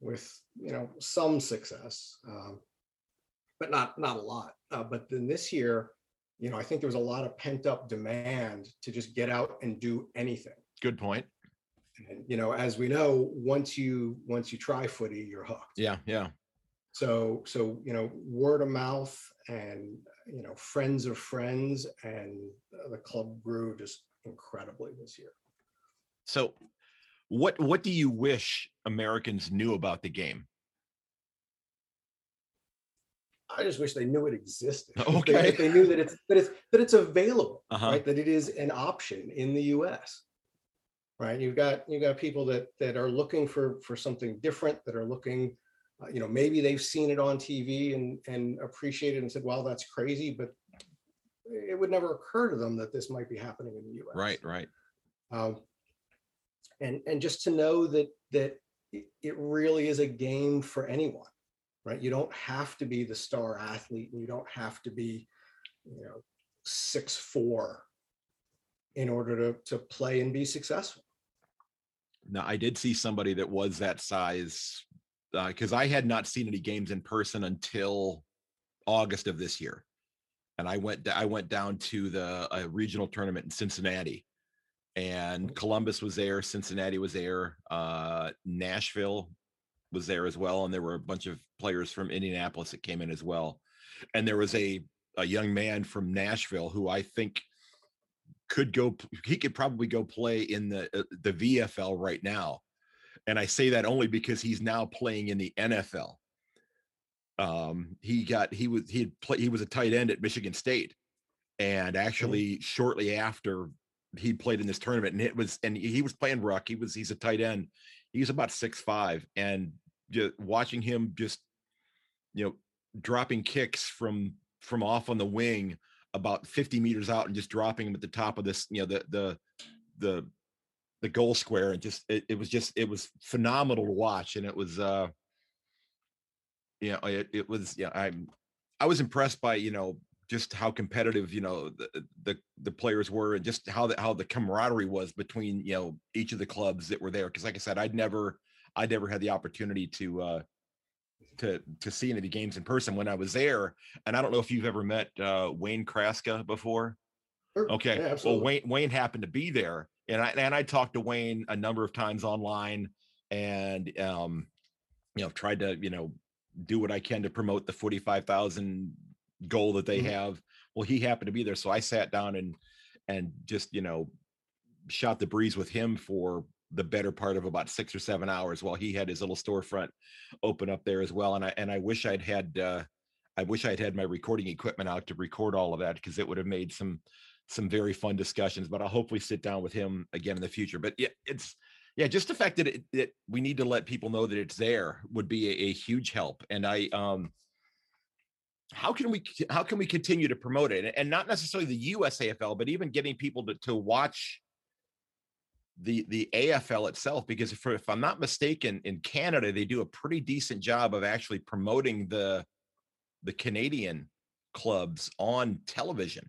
with you know some success, um, but not not a lot. Uh, but then this year, you know, I think there was a lot of pent up demand to just get out and do anything. Good point. And you know, as we know, once you once you try footy, you're hooked. Yeah, yeah. So so you know, word of mouth and you know, friends of friends, and the club grew just incredibly this year. So what what do you wish Americans knew about the game? I just wish they knew it existed. If they- Okay. If they knew that it's that it's that it's available, Uh-huh. right? That it is an option in the US. Right. You've got you've got people that that are looking for for something different, that are looking, uh, you know, maybe they've seen it on TV and and appreciated and said, well, that's crazy, but it would never occur to them that this might be happening in the US Right, right. um, and and just to know that that it really is a game for anyone right? You don't have to be the star athlete. And you don't have to be you know six four in order to to play and be successful. Now I did see somebody that was that size because I had not seen any games in person until August of this year, and I went I went down to the a regional tournament in Cincinnati, and Columbus was there, Cincinnati was there, uh, Nashville was there as well, and there were a bunch of players from Indianapolis that came in as well, and there was a a young man from Nashville who I think could go he could probably go play in the uh, the VFL right now. And I say that only because he's now playing in the NFL. Um he got he was he had play, he was a tight end at Michigan State and actually shortly after he played in this tournament and it was and he was playing ruck he was he's a tight end he's about six five and just watching him just you know dropping kicks from from off on the wing about 50 meters out and just dropping him at the top of this, you know, the the the the goal square and just it, it was just it was phenomenal to watch. And it was uh you know, it, it was yeah, I'm I was impressed by, you know, just how competitive, you know, the the, the players were and just how the how the camaraderie was between, you know, each of the clubs that were there. Cause like I said, I'd never I'd never had the opportunity to uh to to see any of the games in person when I was there. And I don't know if you've ever met uh, Wayne Kraska before. Sure. Okay. Yeah, well. Wayne Wayne happened to be there, and I and I talked to Wayne a number of times online, and um, you know, tried to you know do what I can to promote the forty five thousand goal that they Mhm. have. Well, he happened to be there, so I sat down and and just you know shot the breeze with him for the better part of about six or seven hours while he had his little storefront open up there as well. And I and I wish I'd had uh, I wish I'd had my recording equipment out to record all of that because it would have made some some very fun discussions. But I'll hopefully sit down with him again in the future. But yeah, it's yeah, just the fact that it, that we need to let people know that it's there would be a, a huge help. And I um how can we how can we continue to promote it and not necessarily the USAFL, but even getting people to, to watch the the AFL itself because if, if I'm not mistaken in Canada they do a pretty decent job of actually promoting the the Canadian clubs on television.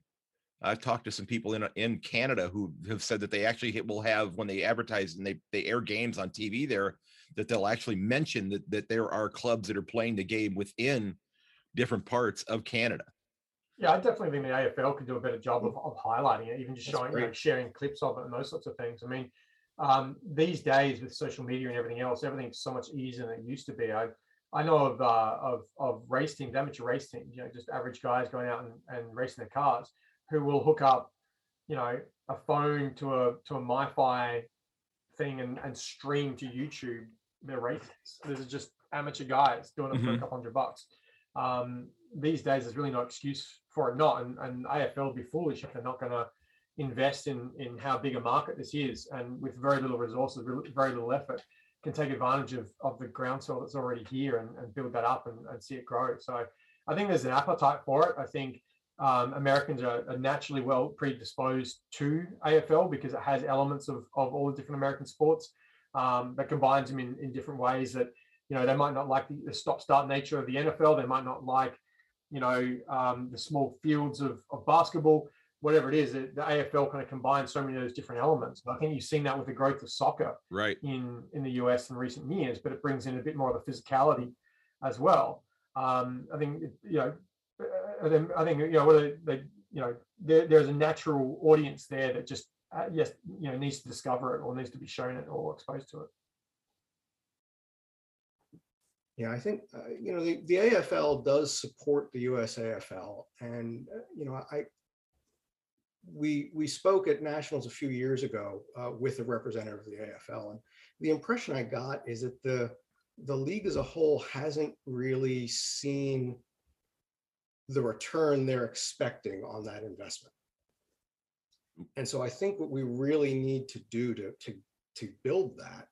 I've talked to some people in in Canada who have said that they actually will have when they advertise and they they air games on TV there that they'll actually mention that that there are clubs that are playing the game within different parts of Canada. Yeah, I definitely think the AFL could do a better job of, of highlighting it, even just That's showing, great. like sharing clips of it and those sorts of things. I mean, um, these days with social media and everything else, everything's so much easier than it used to be. I I know of uh, of of race teams, amateur race teams, you know, just average guys going out and, and racing their cars who will hook up, you know, a phone to a to a MiFi thing and, and stream to YouTube their races. This is just amateur guys doing it for a Mhm. couple hundred bucks. Um, these days, there's really no excuse for it not, and, and AFL would be foolish if they're not going to invest in in how big a market this is, and with very little resources, very little effort, can take advantage of of the groundswell that's already here and, and build that up and, and see it grow. So I think there's an appetite for it. I think um, Americans are, are naturally well predisposed to AFL because it has elements of, of all the different American sports um, that combines them in, in different ways that, you know, they might not like the, the stop start nature of the NFL. They might not like, you know, um, the small fields of, of basketball, whatever it is. The, the AFL kind of combines so many of those different elements. And I think you've seen that with the growth of soccer Right. in in the US in recent years, but it brings in a bit more of the physicality as well. Um, I think you know, uh, I think, I think you know whether they you know there, there's a natural audience there that just uh, yes you know needs to discover it or needs to be shown it or exposed to it. Yeah, I think, uh, you know, the, the AFL does support the USAFL. And, uh, you know, I, we, we spoke at Nationals a few years ago uh, with a representative of the AFL. And the impression I got is that the, the league as a whole hasn't really seen the return they're expecting on that investment. And so I think what we really need to do to, to, to build that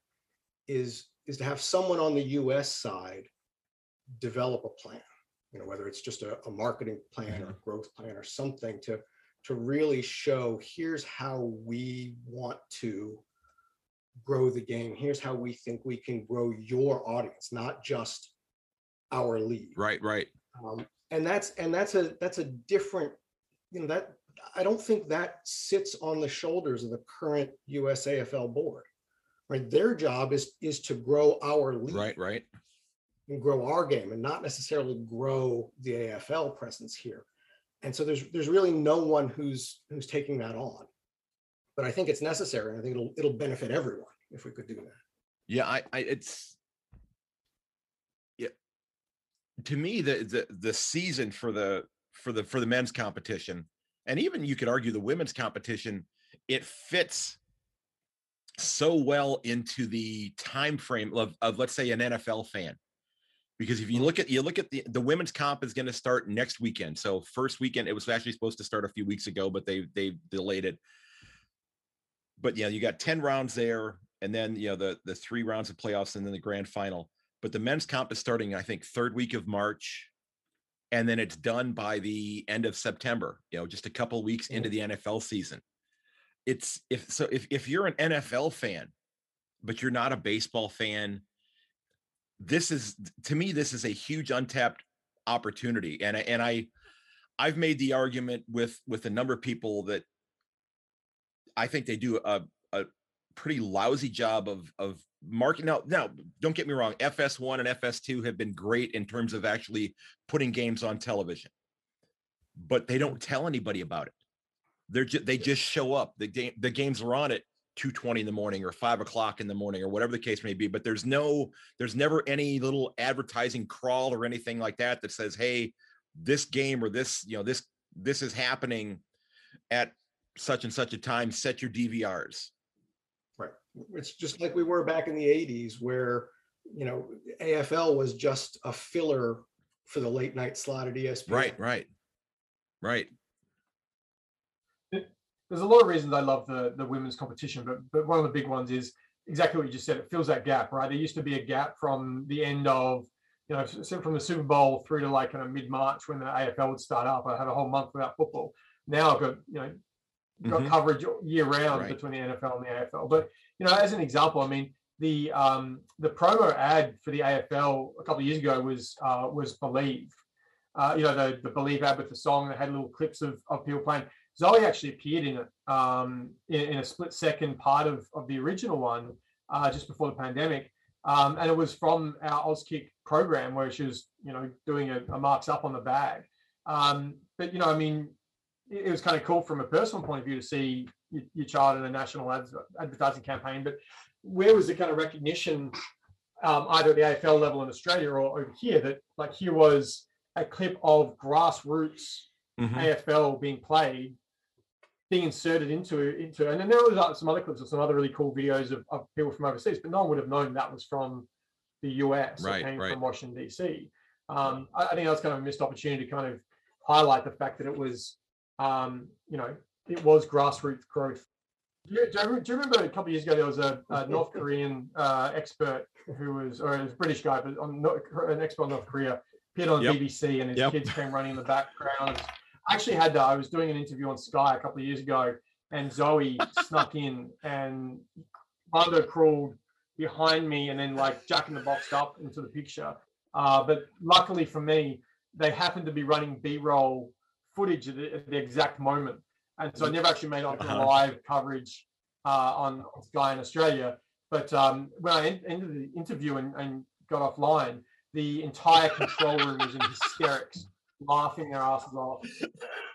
is is to have someone on the US side develop a plan, you know, whether it's just a, a marketing plan or a growth plan or something to, to really show here's how we want to grow the game. Here's how we think we can grow your audience, not just our lead. Right. Right. Um, and that's and that's a that's a different, you know, that I don't think that sits on the shoulders of the current USAFL board. Right. Their job is is to grow our league Right. Right. and grow our game and not necessarily grow the AFL presence here. And so there's there's really no one who's who's taking that on. But I think it's necessary and I think it'll it'll benefit everyone if we could do that. Yeah, I, I it's yeah. To me, the the the season for the for the for the men's competition, and even you could argue the women's competition, it fits so well into the time frame of, of let's say an NFL fan. Because if you mm-hmm. look at you look at the the women's comp is going to start next weekend. So first weekend, it was actually supposed to start a few weeks ago, but they they delayed it. But yeah, you got 10 rounds there and then you know the the three rounds of playoffs and then the grand final but the men's comp is starting i think third week of march and then it's done by the end of september you know just a couple weeks into mm. the nfl season it's if so if, if you're an nfl fan but you're not a baseball fan this is to me this is a huge untapped opportunity and I, and i i've made the argument with with a number of people that i think they do a, a pretty lousy job of of marketing. Now, now, don't get me wrong. FS1 and FS2 have been great in terms of actually putting games on television, but they don't tell anybody about it. They're just they just show up. The game the games are on at 2:20 in the morning or five o'clock in the morning or whatever the case may be. But there's no there's never any little advertising crawl or anything like that that says, hey, this game or this you know this this is happening at such and such a time. Set your DVRs. Right. It's just like we were back in the 80s where, you know, AFL was just a filler for the late night slot at ESPN. Right, right, right. There's a lot of reasons I love the the women's competition, but but one of the big ones is exactly what you just said. It fills that gap, right? There used to be a gap from the end of you know from the Super Bowl through to like kind of mid March when the AFL would start up. I had a whole month without football. Now I've got you know got Mhm. coverage year round Right. between the NFL and the AFL. But you know, as an example, I mean, the um, the promo ad for the AFL a couple of years ago was uh, was Believe. Uh, you know, the the Believe ad with the song that had little clips of, of people playing. Zoe actually appeared in it um, in, in a split second part of, of the original one uh, just before the pandemic. Um, and it was from our Auskick program where she was, you know, doing a, a marks up on the bag. Um, but, you know, I mean, it, it was kind of cool from a personal point of view to see your, your child in a national ads, advertising campaign. But where was the kind of recognition, um, either at the AFL level in Australia or over here, that like here was a clip of grassroots Mhm. AFL being played being inserted into into and then there was uh, some other clips of some other really cool videos of, of people from overseas but no one would have known that was from the us or Right, came right. from washington dc um, I, I think that's kind of a missed opportunity to kind of highlight the fact that it was um, you know it was grassroots growth do you, do you- do you remember a couple of years ago there was a, a north korean uh, expert who was or it was a british guy but on an expert on north korea appeared on Yep. bbc and his Yep. kids came running in the background actually had that. I was doing an interview on Sky a couple of years ago, and Zoe snuck in, and Mando crawled behind me, and then like Jack in the Box up into the picture. Uh, but luckily for me, they happened to be running B-roll footage at the, at the exact moment, and so I never actually made onto Uh-huh. live coverage uh, on, on Sky in Australia. But um, when I en- ended the interview and, and got offline, the entire control room was in hysterics laughing their asses off.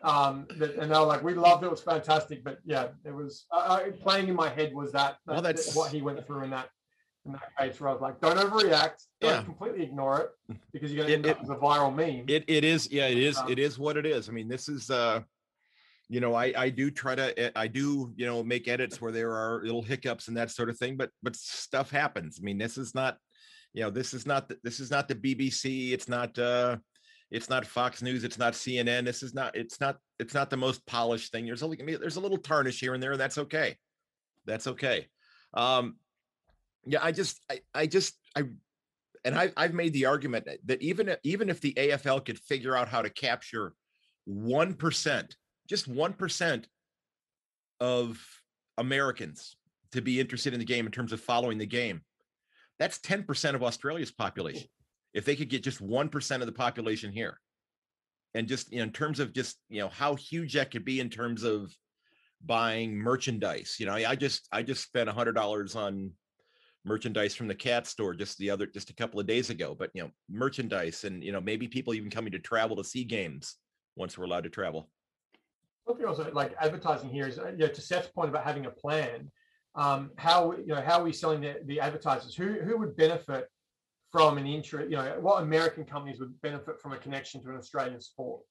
Um, that, and they were like, "We loved it; it was fantastic." But yeah, it was uh, playing in my head was that, that Well, that's- what he went through in that in that case. Where I was like, "Don't overreact. Don't Yeah. completely ignore it because you're It- to end up it- as a viral meme." It it is yeah it is Um, it is what it is. I mean this is uh you know I I do try to eh, I do you know make edits where there are little hiccups and that sort of thing, but but stuff happens. I mean this is not you know this is not the, this is not the BBC. It's not uh it's not Fox News. It's not CNN. This is not it's not it's not the most polished thing. There's a there's a little tarnish here and there, and that's okay. That's okay. Um, yeah, I just I I just I and I, I've made the argument that- that even even if the AFL could figure out how to capture one percent, just one percent of Americans to be interested in the game in terms of following the game, that's ten percent of Australia's population. If they could get just one percent of the population here, and just you know, in terms of just you know how huge that could be in terms of buying merchandise. You know, I I just I just spent a hundred dollars on merchandise from the cat store just the other just a couple of days ago but you know merchandise and you know maybe people even coming to travel to see games once we're allowed to travel Something also like advertising here is, uh, you know, to Seth's point about having a plan. Um, how you know how are we selling the, the advertisers? Who who would benefit from an interest? You know, what American companies would benefit from a connection to an Australian sport,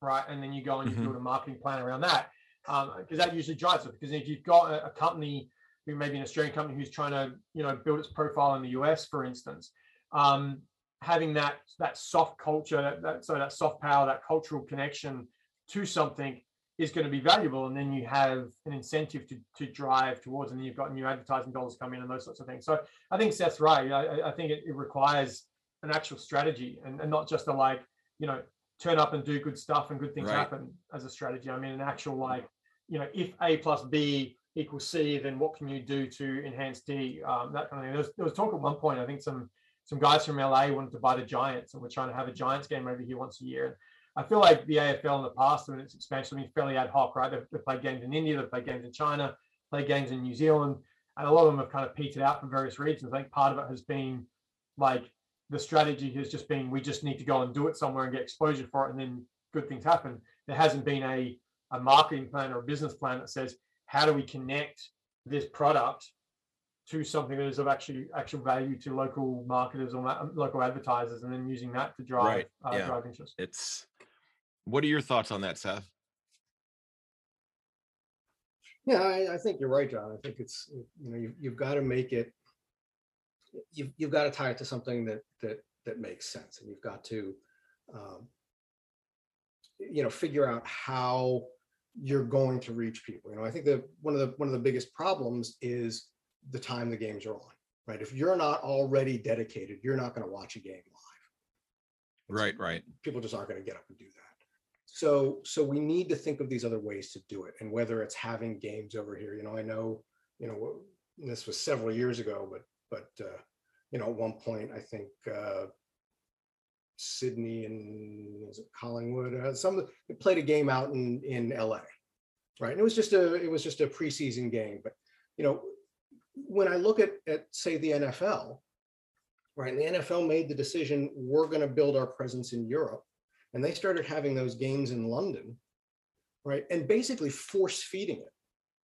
right? And then you go and you Mhm. build a marketing plan around that, because that usually drives it. Because if you've got a, a company who maybe an Australian company who's trying to you know build its profile in the US, for instance, um, having that that soft culture, that, that so that soft power, that cultural connection to something is going to be valuable and then you have an incentive to, to drive towards and then you've got new advertising dollars come in and those sorts of things. So i think seth's right. I, I- I think it, it requires an actual strategy and, and not just a like you know turn up and do good stuff and good things Right. happen as a strategy. I mean an actual like you know if a plus b equals c then what can you do to enhance d? Um, that kind of thing. There was, there was talk at one point i think some some guys from la wanted to buy the giants and we're trying to have a giants game over here once a year I feel like the AFL in the past, when its expansion, I mean, fairly ad hoc, right? They've, they've played games in India, they've played games in China, played games in New Zealand, and a lot of them have kind of petered out for various reasons. I think part of it has been like the strategy has just been we just need to go and do it somewhere and get exposure for it, and then good things happen. There hasn't been a a marketing plan or a business plan that says how do we connect this product to something that is of actually actual value to local marketers or local advertisers, and then using that to drive Right, uh, yeah. drive interest. it's what are your thoughts on that seth Yeah, I, I think you're right, John. I think it's, you know, you've, you've got to make it, you've, you've got to tie it to something that, that, that makes sense. And you've got to, um, you know, figure out how you're going to reach people. You know, I think that one of the, one of the biggest problems is the time the games are on, right? If you're not already dedicated, you're not going to watch a game live right right people just aren't going to get up and do that. So, so we need to think of these other ways to do it, and whether it's having games over here. You know, I know, you know, this was several years ago, but, but, uh, you know, at one point, I think uh, Sydney and was it Collingwood, uh, some they played a game out in in LA, right? And it was just a it was just a preseason game, but you know, when I look at at say the NFL, right? And the NFL made the decision we're going to build our presence in Europe, and they started having those games in London, right? And basically force feeding it,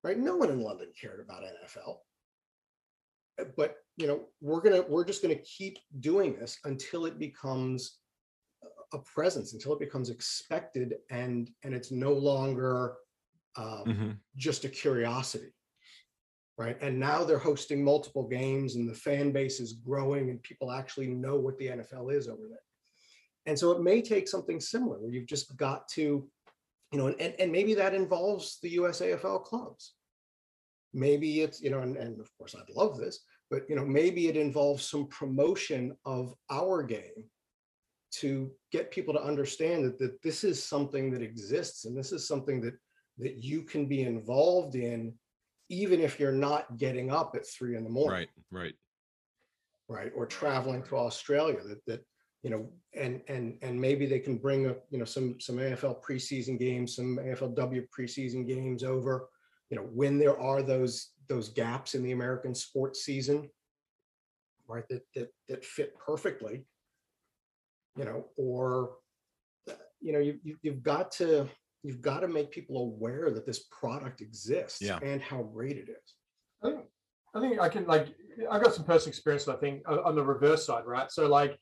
right? No one in London cared about NFL, Uh, but you know we're gonna we're just going to keep doing this until it becomes a- presence, until it becomes expected, and and it's no longer um, Mhm. just a curiosity. Right. And now they're hosting multiple games and the fan base is growing and people actually know what the NFL is over there. And so it may take something similar where you've just got to, you know, and, and maybe that involves the USAFL clubs. Maybe it's, you know, and, and of course I'd love this, but you know, maybe it involves some promotion of our game to get people to understand that, that this is something that exists and this is something that that you can be involved in even if you're not getting up at three in the morning Right, right. right or traveling to australia that that you know and and and maybe they can bring a you know some some afl preseason games some aflw preseason games over you know when there are those those gaps in the american sports season right that that that fit perfectly you know or you know you, you you've got to you've got to make people aware that this product exists Yeah. and how great it is I think I think I can like I've got some personal experience. I think on on the reverse side, right? So like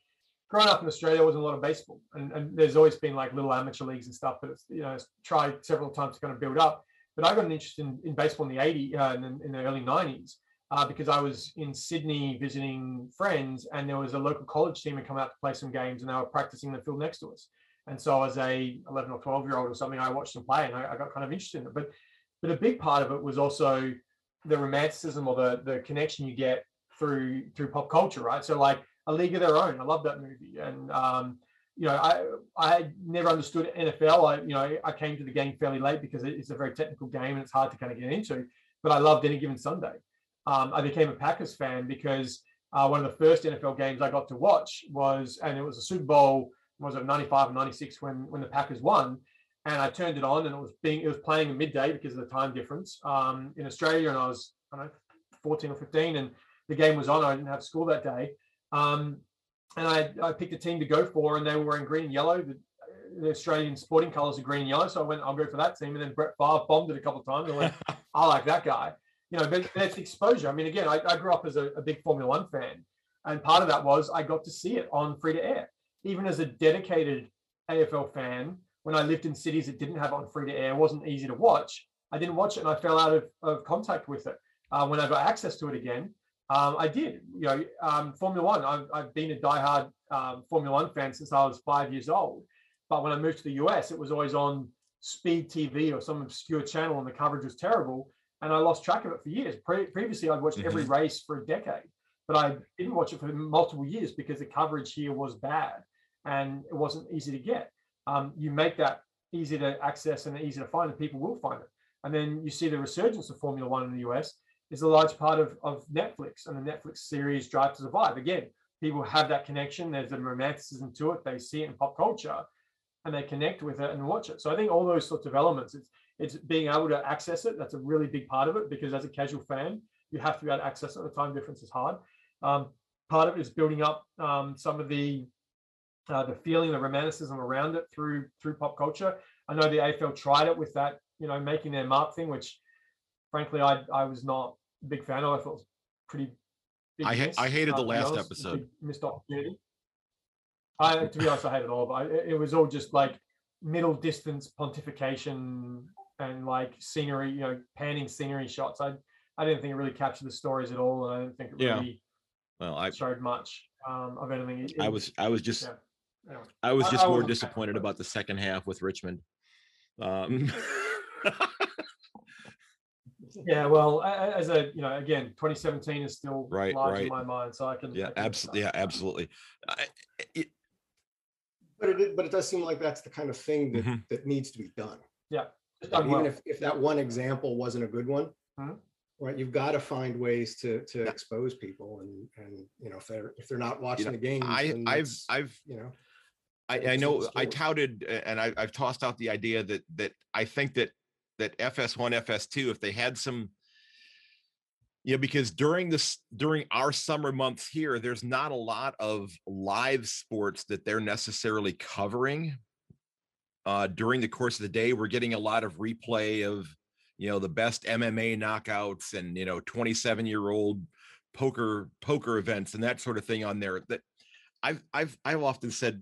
growing up in Australia, there wasn't a lot of baseball, and, and there's always been like little amateur leagues and stuff. But it's you know it's tried several times to kind of build up. But I got an interest in, in baseball in the 80s, uh, in, the- in the early 90s, uh, because I was in Sydney visiting friends, and there was a local college team had come out to play some games, and they were practicing in the field next to us. And so as a 11 or 12 year old or something, I watched them play, and I, I got kind of interested in it. But but a big part of it was also the romanticism or the the connection you get through through pop culture, right? So like A League of Their Own, I love that movie, and um, you know I I never understood NFL. I you know I came to the game fairly late because it's a very technical game and it's hard to kind of get into. But I loved any given Sunday. Um, I became a Packers fan because uh, one of the first NFL games I got to watch was, and it was a Super Bowl. Was it 95 or 96 when when the Packers won? and I turned it on and it was being it was playing at midday because of the time difference um, in Australia and I was I don't know 14 or 15 and the game was on I didn't have school that day um, and I, I picked a team to go for and they were wearing green and yellow. The, the Australian sporting colours are green and yellow so I went I'll go for that team. And then Brett Favre bombed it a couple of times. And I went I like that guy. You know but that's exposure. I mean again I, I grew up as a, a big Formula One fan and part of that was I got to see it on free to air. Even as a dedicated AFL fan when I lived in cities that didn't have it on free to air, it wasn't easy to watch. I didn't watch it and I fell out of, of contact with it. Uh, when I got access to it again, um, I did. You know, um, Formula One, I've, I've been a diehard um, Formula One fan since I was five years old. But when I moved to the US, it was always on Speed TV or some obscure channel and the coverage was terrible. And I lost track of it for years. Pre- previously, I'd watched every race for a decade, but I didn't watch it for multiple years because the coverage here was bad and it wasn't easy to get um, you make that easy to access and easy to find, and people will find it. And then you see the resurgence of Formula One in the US is a large part of, of Netflix and the Netflix series Drive to Survive. Again, people have that connection. There's a romanticism to it. They see it in pop culture and they connect with it and watch it. So I think all those sorts of elements, it's it's being able to access it. That's a really big part of it because as a casual fan, you have to be able to access it. The time difference is hard. Um, part of it is building up um, some of the uh, the feeling, the romanticism around it through through pop culture. I know the AFL tried it with that, you know, making their mark thing, which frankly I I was not a big fan of. I thought it was pretty. I ha- I hated the last honest, episode. Missed opportunity. I to be honest, I hated all, but I, it it was all just like middle distance pontification and like scenery, you know, panning scenery shots. I I didn't think it really captured the stories at all, and I didn't think it Yeah. really Well, I showed much um, of anything. It- I was I was just yeah. Anyway. I was just I more wasn't a fan, disappointed about the second half with Richmond. Um, Yeah, well, a- a- as a you know, again, 2017 is still Right, large in my mind, so I can. yeah, I can absolutely. Yeah, absolutely. I, it, but it but it does seem like that's the kind of thing that Mhm. that needs to be done Yeah, done even well. if if that one example wasn't a good one Mhm. right you've got to find ways to to Yeah. expose people and and you know if they're if they're not watching know, the game, I I've I've you know I, I know I touted uh, and I, I've tossed out the idea that that I think that that FS1, FS2, if they had some, you know, because during this during our summer months here, there's not a lot of live sports that they're necessarily covering. Uh, during the course of the day, we're getting a lot of replay of, you know, the best MMA knockouts and you know, 27 year old poker poker events and that sort of thing on there. That I've I've I've often said,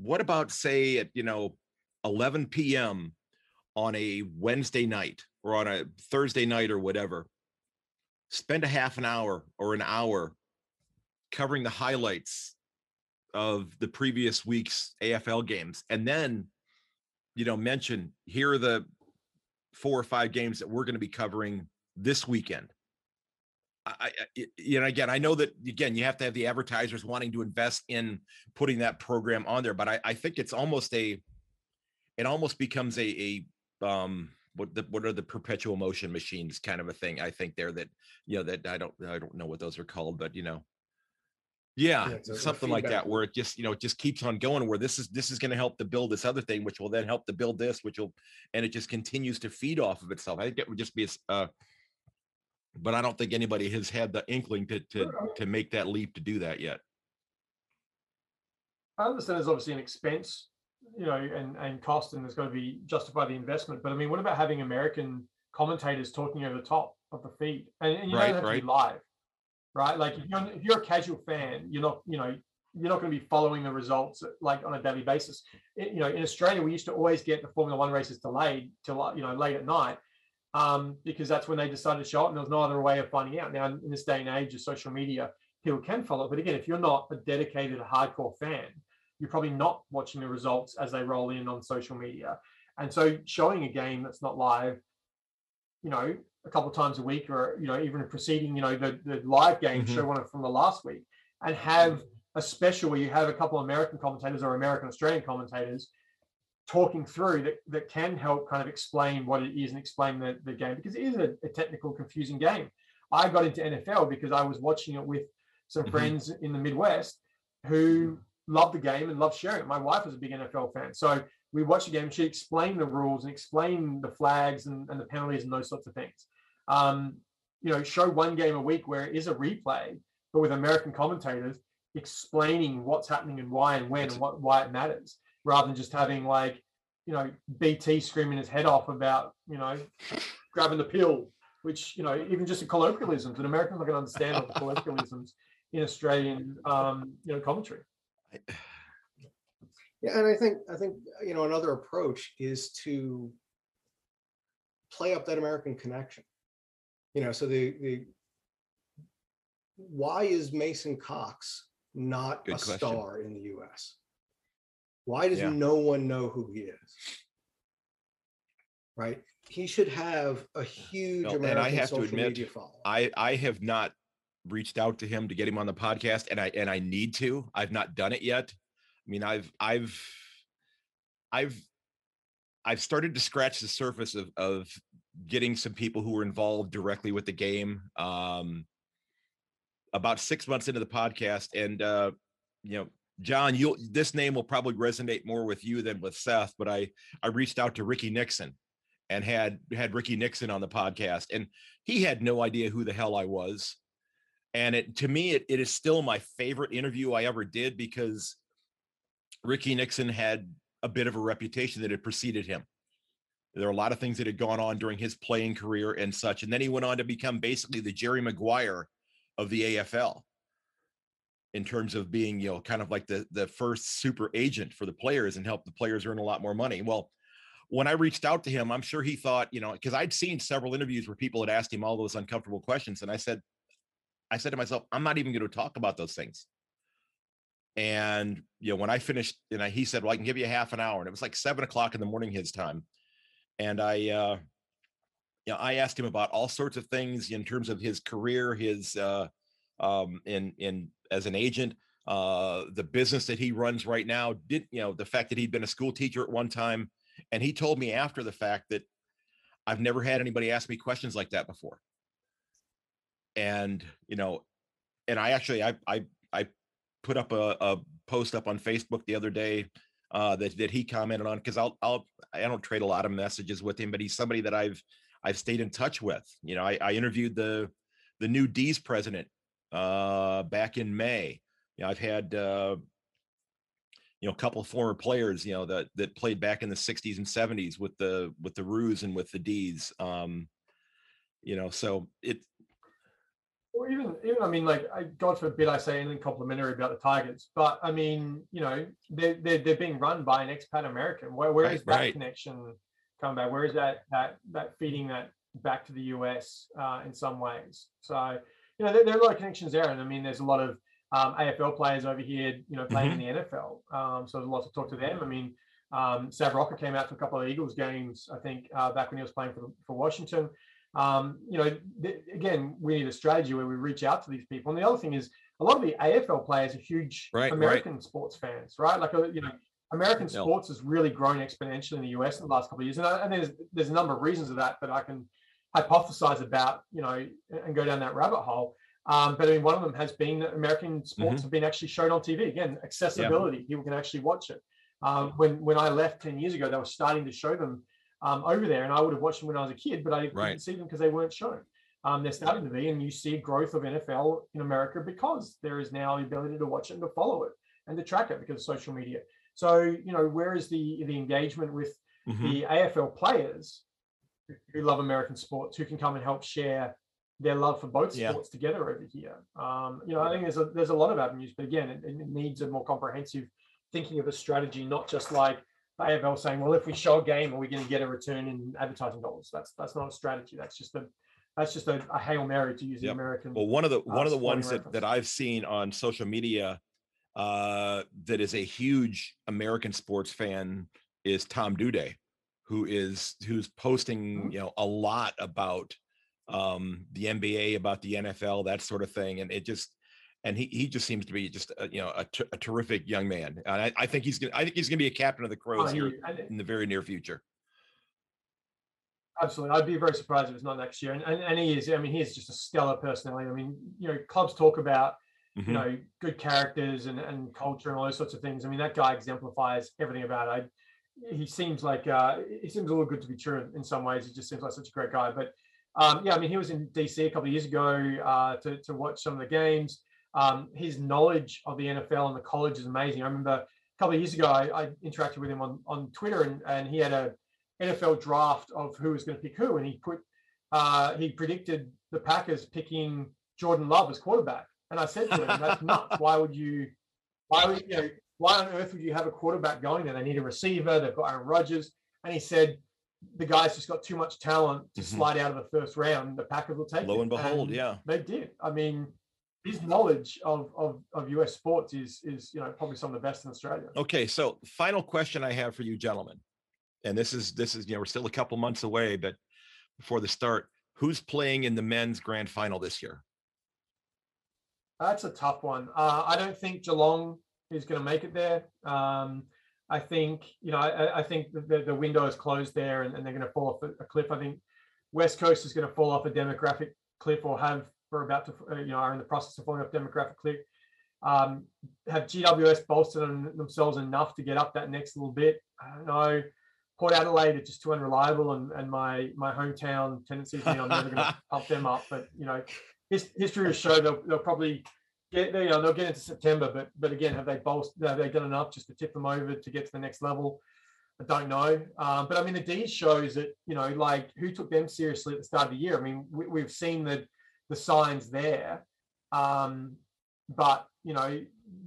what about say at you know 11 p.m. on a Wednesday night or on a Thursday night or whatever, spend a half an hour or an hour covering the highlights of the previous week's AFL games and then you know mention here are the four or five games that we're going to be covering this weekend. I, I, you know, again, I know that again, you have to have the advertisers wanting to invest in putting that program on there, but I, I think it's almost a, it almost becomes a, a, um, what the, what are the perpetual motion machines kind of a thing. I think there that, you know, that I don't, I don't know what those are called, but you know, yeah, Yeah, something like that, where it just, you know, it just keeps on going, where this is, this is going to help to build this other thing, which will then help to build this, which will, and it just continues to feed off of itself. I think it would just be, uh, but I don't think anybody has had the inkling to, to, to make that leap to do that yet. I understand there's obviously an expense, you know, and, and cost, and there's got to be justify the investment. But I mean, what about having American commentators talking over the top of the feed? And, and you Right, don't have to be live, right? Like if you're if you're a casual fan, you're not, you know, you're not going to be following the results like on a daily basis. It- you know, in Australia, we used to always get the Formula One races delayed till you know late at night. Um, because that's when they decided to show it, and there was no other way of finding out. Now, in this day and age of social media, people can follow. But again, if you're not a dedicated, hardcore fan, you're probably not watching the results as they roll in on social media. And so showing a game that's not live, you know, a couple of times a week or, you know, even preceding, you know, the, the live game, Mhm. show one from the last week and have a special where you have a couple of American commentators or American Australian commentators talking through that, that can help kind of explain what it is and explain the, the game because it is a, a technical, confusing game. I got into NFL because I was watching it with some Mhm. friends in the Midwest who loved the game and loved sharing it. My wife was a big NFL fan. So we watched the game. She explained the rules and explained the flags and, and the penalties and those sorts of things. Um, you know, show one game a week where it is a replay, but with American commentators explaining what's happening and why and when and what, why it matters, rather than just having like, you know, BT screaming his head off about, you know, grabbing the pill, which, you know, even just the colloquialisms, and Americans not going to understand all the colloquialisms in Australian, um, you know, commentary. Yeah, and I think, I think, you know, another approach is to play up that American connection. You know, so the, the, why is Mason Cox not Good a question. star in the US? Why does Yeah. no one know who he is? Right? He should have a huge Well, and I American have to social admit, media following. I, I have not reached out to him to get him on the podcast and I, and I need to, I've not done it yet. I mean, I've, I've, I've, I've started to scratch the surface of, of getting some people who were involved directly with the game. Um, about six months into the podcast and, uh, you know, John, you'll this name will probably resonate more with you than with Seth, but I, I reached out to Ricky Nixon and had had Ricky Nixon on the podcast and he had no idea who the hell I was. And it to me, it, it is still my favorite interview I ever did because Ricky Nixon had a bit of a reputation that had preceded him. There are a lot of things that had gone on during his playing career and such. And then he went on to become basically the Jerry Maguire of the AFL in terms of being, you know, kind of like the, the first super agent for the players and help the players earn a lot more money. Well, when I reached out to him, I'm sure he thought, you know, because I'd seen several interviews where people had asked him all those uncomfortable questions. And I said, I said to myself, I'm not even going to talk about those things. And you know, when I finished, and I, he said, "Well, I can give you a half an hour," and it was like seven o'clock in the morning his time. And I, uh, you know, I asked him about all sorts of things in terms of his career, his uh, um, in in as an agent, uh, the business that he runs right now. Did you know the fact that he'd been a school teacher at one time, and he told me after the fact that I've never had anybody ask me questions like that before. And you know, and I actually I I I put up a, a post up on Facebook the other day uh, that that he commented on because I'll I'll I don't trade a lot of messages with him, but he's somebody that I've I've stayed in touch with. You know, I, I interviewed the the new D's president uh, back in May. You know, I've had uh, you know a couple of former players you know that that played back in the 60s and 70s with the with the Roos and with the D's. Um, you know, so it even, even I mean, like, I, God forbid I say anything complimentary about the Tigers, but I mean, you know, they're they're, they're being run by an expat American. Where where Right, is that right. connection coming back? Where is that that that feeding that back to the US uh, in some ways? So you know, there, there, are a lot of connections there, and I mean, there's a lot of um, AFL players over here, you know, playing mm-hmm. in the NFL. Um, so there's a lot to talk to them. I mean, um, Sav Rocca came out to a couple of Eagles games, I think, uh, back when he was playing for for Washington. Um, you know, th- again, we need a strategy where we reach out to these people. And the other thing is, a lot of the AFL players are huge right, American right. sports fans, right? Like, uh, you know, American sports has really grown exponentially in the US in the last couple of years, and, I, and there's there's a number of reasons of that that I can hypothesize about, you know, and go down that rabbit hole. Um, but I mean, one of them has been that American sports mm-hmm. have been actually shown on TV. Again, accessibility; yeah. people can actually watch it. Um, when when I left ten years ago, they were starting to show them um, over there, and I would have watched them when I was a kid, but I right. couldn't see them because they weren't shown. Um, they're starting to be, and you see growth of NFL in America because there is now the ability to watch it and to follow it and to track it because of social media. So you know, where is the the engagement with mm-hmm. the AFL players who love American sports, who can come and help share their love for both sports yeah. together over here? Um, you know, I think there's a there's a lot of avenues, but again, it, it needs a more comprehensive thinking of a strategy, not just like AFL saying, well, if we show a game, are we going to get a return in advertising dollars? That's that's not a strategy. That's just a that's just a, a hail mary to use yep. the American. Well, one of the uh, one of the ones that, that I've seen on social media uh, that is a huge American sports fan is Tom Doedee, who is who's posting mm-hmm. you know a lot about um, the NBA, about the NFL, that sort of thing, and it just and he he just seems to be just a, you know a, t- a terrific young man, and I, I think he's gonna I think he's gonna be a captain of the Crows oh, here in the very near future. Absolutely, I'd be very surprised if it's not next year, and, and, and he is. I mean, he is just a stellar personality. I mean, you know, clubs talk about mm-hmm. you know good characters and, and culture and all those sorts of things. I mean, that guy exemplifies everything about it. I, he seems like uh, he seems a little good to be true in some ways. He just seems like such a great guy. But um, yeah, I mean, he was in DC a couple of years ago uh, to to watch some of the games. Um, his knowledge of the NFL and the college is amazing. I remember a couple of years ago, I, I interacted with him on, on Twitter, and, and he had a NFL draft of who was going to pick who, and he put uh, he predicted the Packers picking Jordan Love as quarterback. And I said to him, "That's nuts. Why would you? Why would you know? Why on earth would you have a quarterback going there? They need a receiver. They've got Aaron Rodgers." And he said, "The guy's just got too much talent to mm-hmm. slide out of the first round. The Packers will take it. Lo it." and behold, and yeah, they did. I mean, his knowledge of, of, of US sports is, is, you know, probably some of the best in Australia. Okay. So final question I have for you gentlemen, and this is, this is, you know, we're still a couple months away, but before the start, who's playing in the men's grand final this year? That's a tough one. Uh, I don't think Geelong is going to make it there. Um, I think, you know, I, I think the, the window is closed there and, and they're going to fall off a, a cliff. I think West Coast is going to fall off a demographic cliff or have we're about to, uh, you know, are in the process of falling off demographic cliff. Um, have GWS bolstered themselves enough to get up that next little bit? I don't know. Port Adelaide are just too unreliable, and, and my my hometown tendencies mean I'm never going to pump them up. But you know, his, history has shown they'll, they'll probably get you know they'll get into September. But but again, have they bolstered? Have they done enough just to tip them over to get to the next level? I don't know. Um, but I mean, the D shows that you know, like who took them seriously at the start of the year. I mean, we, have seen that the signs there. Um, but you know,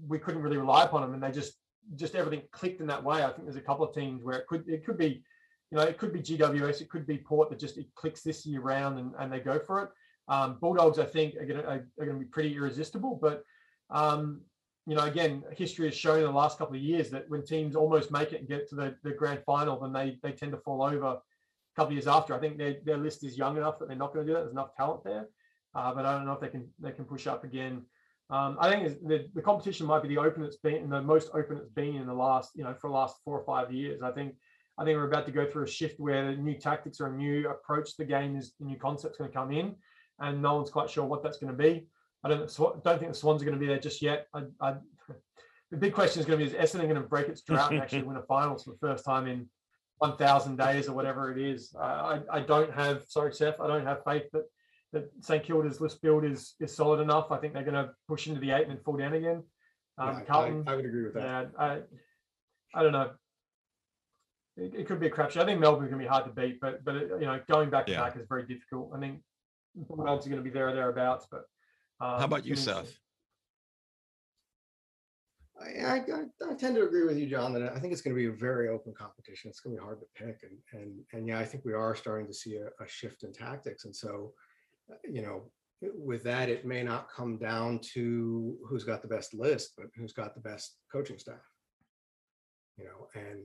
we couldn't really rely upon them, and they just just everything clicked in that way. I think there's a couple of teams where it could it could be, you know, it could be GWS, it could be Port that just it clicks this year round and, and they go for it. Um, Bulldogs, I think, are going to are, are going to be pretty irresistible, but um, you know, again, history has shown in the last couple of years that when teams almost make it and get to the, the grand final, then they they tend to fall over a couple of years after. I think their, their list is young enough that they're not going to do that. There's enough talent there uh, but I don't know if they can they can push up again. Um, I think the, the competition might be the open it's been the most open it's been in the last you know for the last four or five years. I think I think we're about to go through a shift where new tactics or a new approach to the game is a new concept's going to come in, and no one's quite sure what that's going to be. I don't don't think the Swans are going to be there just yet. I, I, the big question is going to be: Is Essendon going to break its drought and actually win a finals for the first time in 1,000 days or whatever it is? I, I don't have sorry, Seth. I don't have faith that that St Kilda's list build is is solid enough. I think they're going to push into the eight and then fall down again. Um, yeah, Carlton, I, I, would agree with that. Yeah, I, I don't know. It, it could be a crapshoot. I think Melbourne's going to be hard to beat, but but you know, going back to yeah. back is very difficult. I think Bulldogs are going to be there or thereabouts. But um, how about you, Seth? I, I, I, tend to agree with you, John, that I think it's going to be a very open competition. It's going to be hard to pick. And, and, and yeah, I think we are starting to see a, a shift in tactics. And so, uh, you know, with that, it may not come down to who's got the best list, but who's got the best coaching staff. You know, and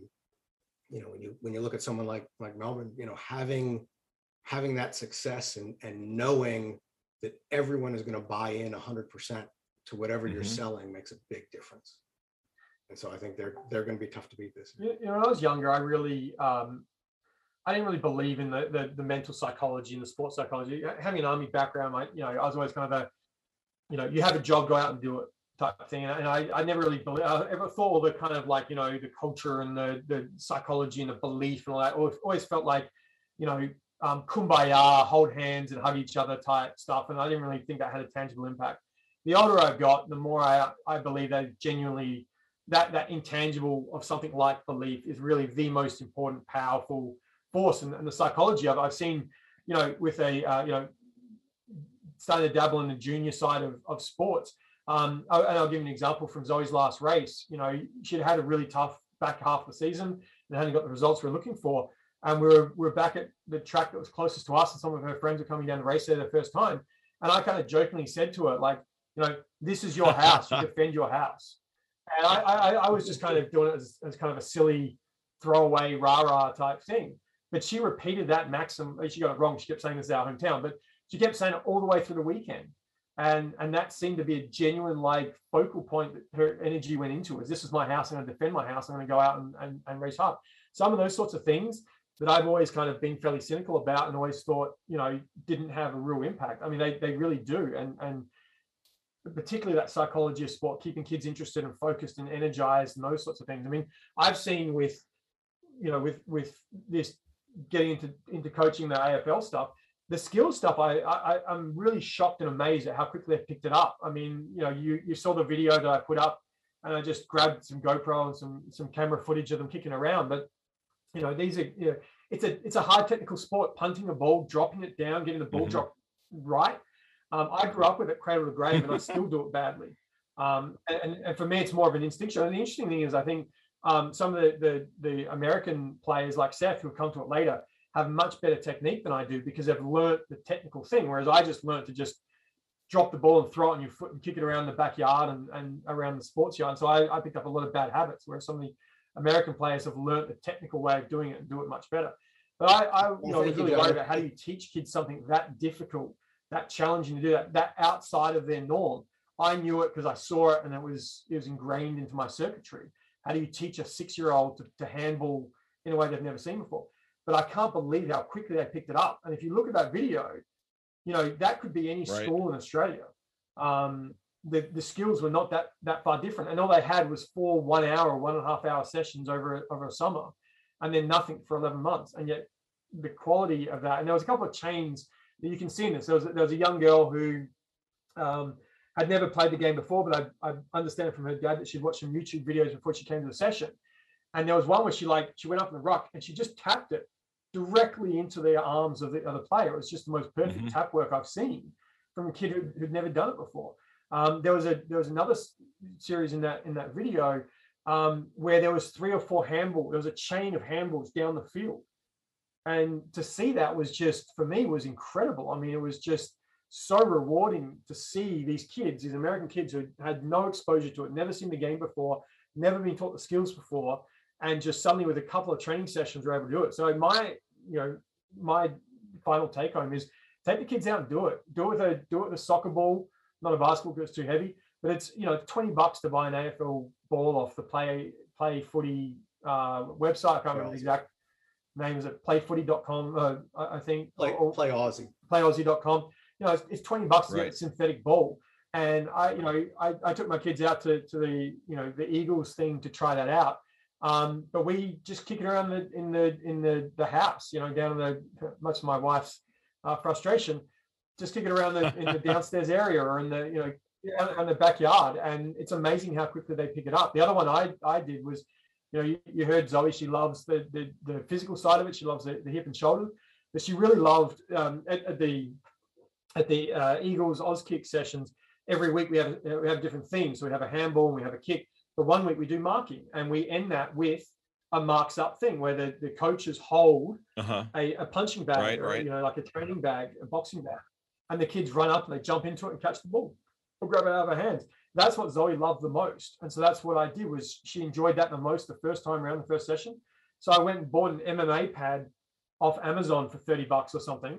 you know when you when you look at someone like like Melbourne, you know, having having that success and and knowing that everyone is going to buy in 100% to whatever mm-hmm. you're selling makes a big difference. And so I think they're they're going to be tough to beat this. You know, when I was younger, I really um, I didn't really believe in the, the, the mental psychology and the sports psychology. Having an army background, I you know I was always kind of a you know you have a job, go out and do it type thing. And I, I never really believe, I ever thought all the kind of like, you know, the culture and the, the psychology and the belief and all that always, always felt like, you know, um, kumbaya, hold hands and hug each other type stuff. And I didn't really think that had a tangible impact. The older I've got, the more I, I believe that genuinely that, that intangible of something like belief is really the most important, powerful force. And, and the psychology of I've seen, you know, with a, uh, you know, started to dabble in the junior side of, of sports. Um, and I'll give you an example from Zoe's last race. You know, she'd had a really tough back half of the season and hadn't got the results we are looking for and we were, we were back at the track that was closest to us and some of her friends were coming down the race there the first time and i kind of jokingly said to her like you know this is your house you defend your house and I, I, I was just kind of doing it as, as kind of a silly throwaway rah rah type thing but she repeated that maxim she got it wrong she kept saying this is our hometown but she kept saying it all the way through the weekend and and that seemed to be a genuine like focal point that her energy went into was this is my house i'm going to defend my house i'm going to go out and, and, and hard some of those sorts of things that I've always kind of been fairly cynical about and always thought, you know, didn't have a real impact. I mean, they, they really do. And, and particularly that psychology of sport, keeping kids interested and focused and energized and those sorts of things. I mean, I've seen with, you know, with, with this getting into, into coaching the AFL stuff, the skill stuff, I, I, I'm really shocked and amazed at how quickly they've picked it up. I mean, you know, you, you saw the video that I put up and I just grabbed some GoPro and some, some camera footage of them kicking around, but you know, these are you know, it's a it's a hard technical sport. Punting a ball, dropping it down, getting the ball mm-hmm. drop right. Um, I grew up with it cradle to grave, and I still do it badly. Um, and, and for me, it's more of an instinctual. And the interesting thing is, I think um, some of the, the, the American players like Seth, who will come to it later, have much better technique than I do because they've learnt the technical thing, whereas I just learned to just drop the ball and throw it on your foot and kick it around the backyard and, and around the sports yard. So I, I picked up a lot of bad habits, whereas some of the American players have learned the technical way of doing it and do it much better. But I, I you know, was really worried about how do you teach kids something that difficult, that challenging to do that, that outside of their norm. I knew it because I saw it and it was it was ingrained into my circuitry. How do you teach a six-year-old to, to handball in a way they've never seen before? But I can't believe how quickly they picked it up. And if you look at that video, you know that could be any right. school in Australia. Um, the, the skills were not that that far different. And all they had was four one hour, one and a half hour sessions over over a summer, and then nothing for 11 months. And yet the quality of that, and there was a couple of chains that you can see in this. There was, there was a young girl who um, had never played the game before, but I, I understand from her dad that she'd watched some YouTube videos before she came to the session. And there was one where she like she went up the ruck and she just tapped it directly into the arms of the other player. It was just the most perfect mm-hmm. tap work I've seen from a kid who, who'd never done it before. Um, there was a there was another series in that in that video um, where there was three or four handball. There was a chain of handballs down the field, and to see that was just for me was incredible. I mean, it was just so rewarding to see these kids, these American kids who had no exposure to it, never seen the game before, never been taught the skills before, and just suddenly with a couple of training sessions were able to do it. So my you know my final take home is take the kids out and do it. Do it with a do it with a soccer ball not a basketball because it's too heavy, but it's you know 20 bucks to buy an AFL ball off the play play footy uh, website. I can't remember the exact name. Is it playfooty.com? Uh, I think play, or, play Aussie. Playaussie.com. You know, it's, it's 20 bucks to get a synthetic ball. And I, you know, I, I took my kids out to, to the, you know, the Eagles thing to try that out. Um, but we just kick it around the, in the in the the house, you know, down in the much of my wife's uh, frustration just kick it around the, in the downstairs area or in the you know in the backyard. And it's amazing how quickly they pick it up. The other one i i did was you know you, you heard zoe she loves the, the, the physical side of it. She loves the, the hip and shoulder. But she really loved um, at, at, the at the uh, eagles Kick sessions every week we have we have different themes so we have a handball and we have a kick But one week we do marking, and we end that with a marks up thing where the, the coaches hold Uh-huh. a, a punching bag, Right, or, right. you know, like a training bag, a boxing bag, and the kids run up and they jump into it and catch the ball or grab it out of our hands. That's what Zoe loved the most, and so that's what I did. Was she enjoyed that the most the first time around the first session? So I went and bought an MMA pad off Amazon for thirty bucks or something,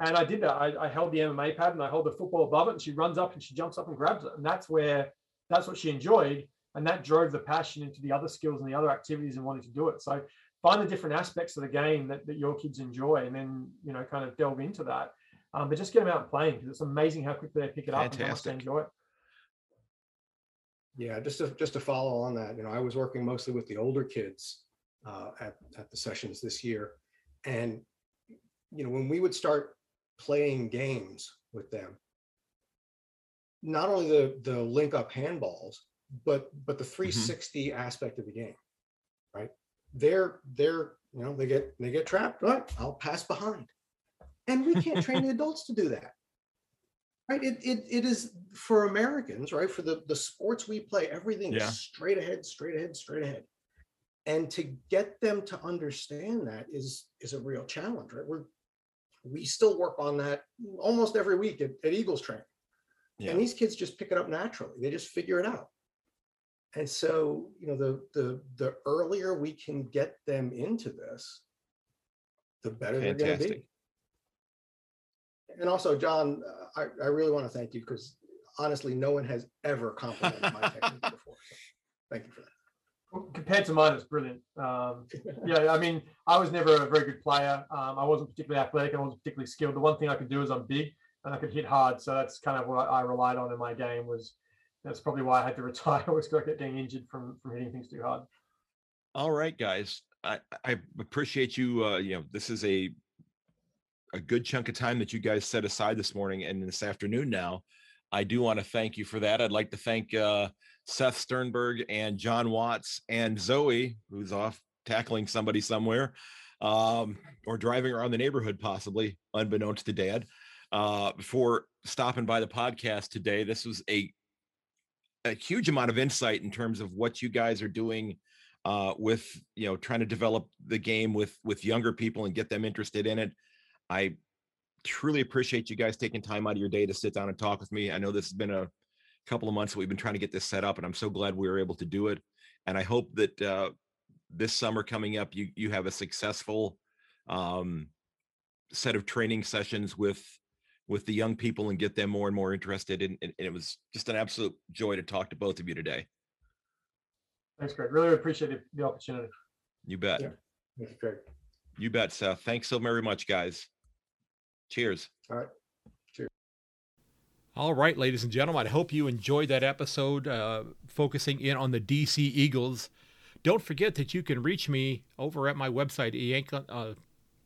and I did that. I, I held the MMA pad and I hold the football above it, and she runs up and she jumps up and grabs it, and that's where that's what she enjoyed, and that drove the passion into the other skills and the other activities and wanting to do it. So find the different aspects of the game that, that your kids enjoy and then you know kind of delve into that. Um, but just get them out and playing because it's amazing how quickly they pick it up and how much they enjoy it. Yeah, just to just to follow on that, you know, I was working mostly with the older kids uh, at at the sessions this year, and you know, when we would start playing games with them, not only the the link up handballs, but but the mm-hmm. 360 aspect of the game, right? They're they're you know they get they get trapped. All right, I'll pass behind, and we can't train the adults to do that. Right. It, it it is for Americans, right? For the, the sports we play, everything Yeah. is straight ahead, straight ahead, straight ahead. And to get them to understand that is is a real challenge, right? We're we still work on that almost every week at, at Eagles training. Yeah. And these kids just pick it up naturally. They just figure it out. And so, you know, the the the earlier we can get them into this, the better they're going to be. Fantastic. And also, John, I, I really want to thank you because honestly, no one has ever complimented my technique before. So thank you for that. Well, compared to mine it's brilliant um, yeah i mean i was never a very good player um, i wasn't particularly athletic i wasn't particularly skilled the one thing i could do is i'm big and i could hit hard so that's kind of what i relied on in my game was that's probably why i had to retire I was getting injured from from hitting things too hard All right, guys. I, I appreciate you. Uh, you know, this is a a good chunk of time that you guys set aside this morning and this afternoon. Now, I do want to thank you for that. I'd like to thank uh, Seth Sternberg and John Watts and Zoe, who's off tackling somebody somewhere, um, or driving around the neighborhood, possibly unbeknownst to Dad, uh, for stopping by the podcast today. This was a a huge amount of insight in terms of what you guys are doing uh, with you know trying to develop the game with with younger people and get them interested in it. I truly appreciate you guys taking time out of your day to sit down and talk with me. I know this has been a couple of months that we've been trying to get this set up, and I'm so glad we were able to do it. And I hope that uh, this summer coming up, you you have a successful um, set of training sessions with with the young people and get them more and more interested. And, and it was just an absolute joy to talk to both of you today. thanks greg really appreciate the, opportunity You bet. Yeah. Thank you, Craig. You bet, Seth. Thanks so very much, guys. Cheers. All right, ladies and gentlemen, I hope you enjoyed that episode uh, focusing in on the DC Eagles. Don't forget that you can reach me over at my website, yank, uh,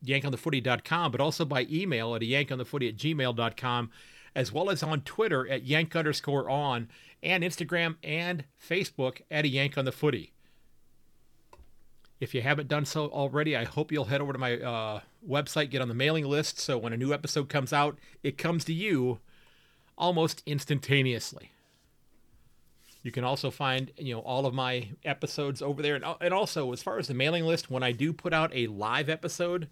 yankonthefooty.com, but also by email at yankonthefooty at gmail.com, as well as on Twitter at yank underscore on, and Instagram and Facebook at a yank on the footy. If you haven't done so already, I hope you'll head over to my uh, website, get on the mailing list, so when a new episode comes out, it comes to you almost instantaneously. You can also find you know all of my episodes over there, and, and also as far as the mailing list, when I do put out a live episode,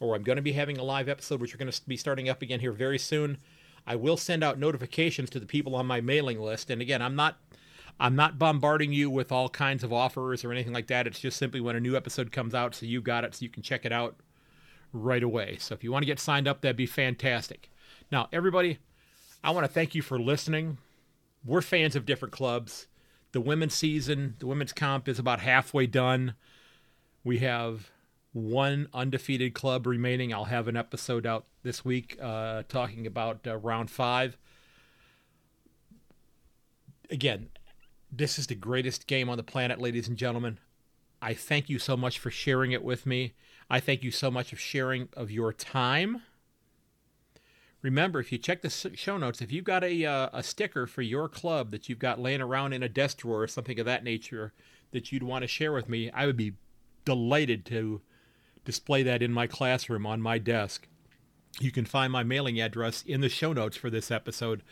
or I'm going to be having a live episode, which we're going to be starting up again here very soon, I will send out notifications to the people on my mailing list. And again, I'm not I'm not bombarding you with all kinds of offers or anything like that. It's just simply when a new episode comes out, so you got it, so you can check it out right away. So if you want to get signed up, that'd be fantastic. Now, everybody, I want to thank you for listening. We're fans of different clubs. The women's season, the women's comp is about halfway done. We have one undefeated club remaining. I'll have an episode out this week uh, talking about uh, round five. Again, this is the greatest game on the planet, ladies and gentlemen. I thank you so much for sharing it with me. I thank you so much for sharing of your time. Remember, if you check the show notes, if you've got a uh, a sticker for your club that you've got laying around in a desk drawer or something of that nature that you'd want to share with me, I would be delighted to display that in my classroom on my desk. You can find my mailing address in the show notes for this episode.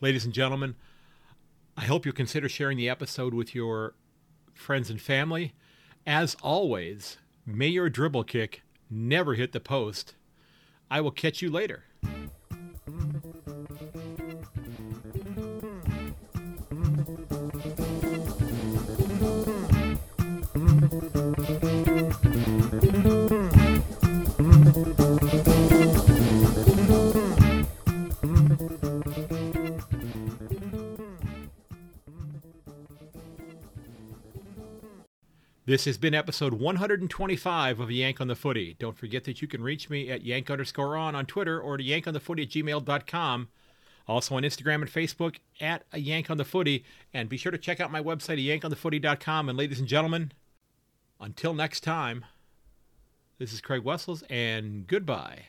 Ladies and gentlemen, I hope you'll consider sharing the episode with your friends and family. As always, may your dribble kick never hit the post. I will catch you later. Mm-hmm. This has been episode 125 of Yank on the Footy. Don't forget that you can reach me at yank underscore on on Twitter or to yankonthefooty at gmail.com. Also on Instagram and Facebook at a Yank on the Footy. And be sure to check out my website at yankonthefooty.com. And ladies and gentlemen, until next time, this is Craig Wessels, and goodbye.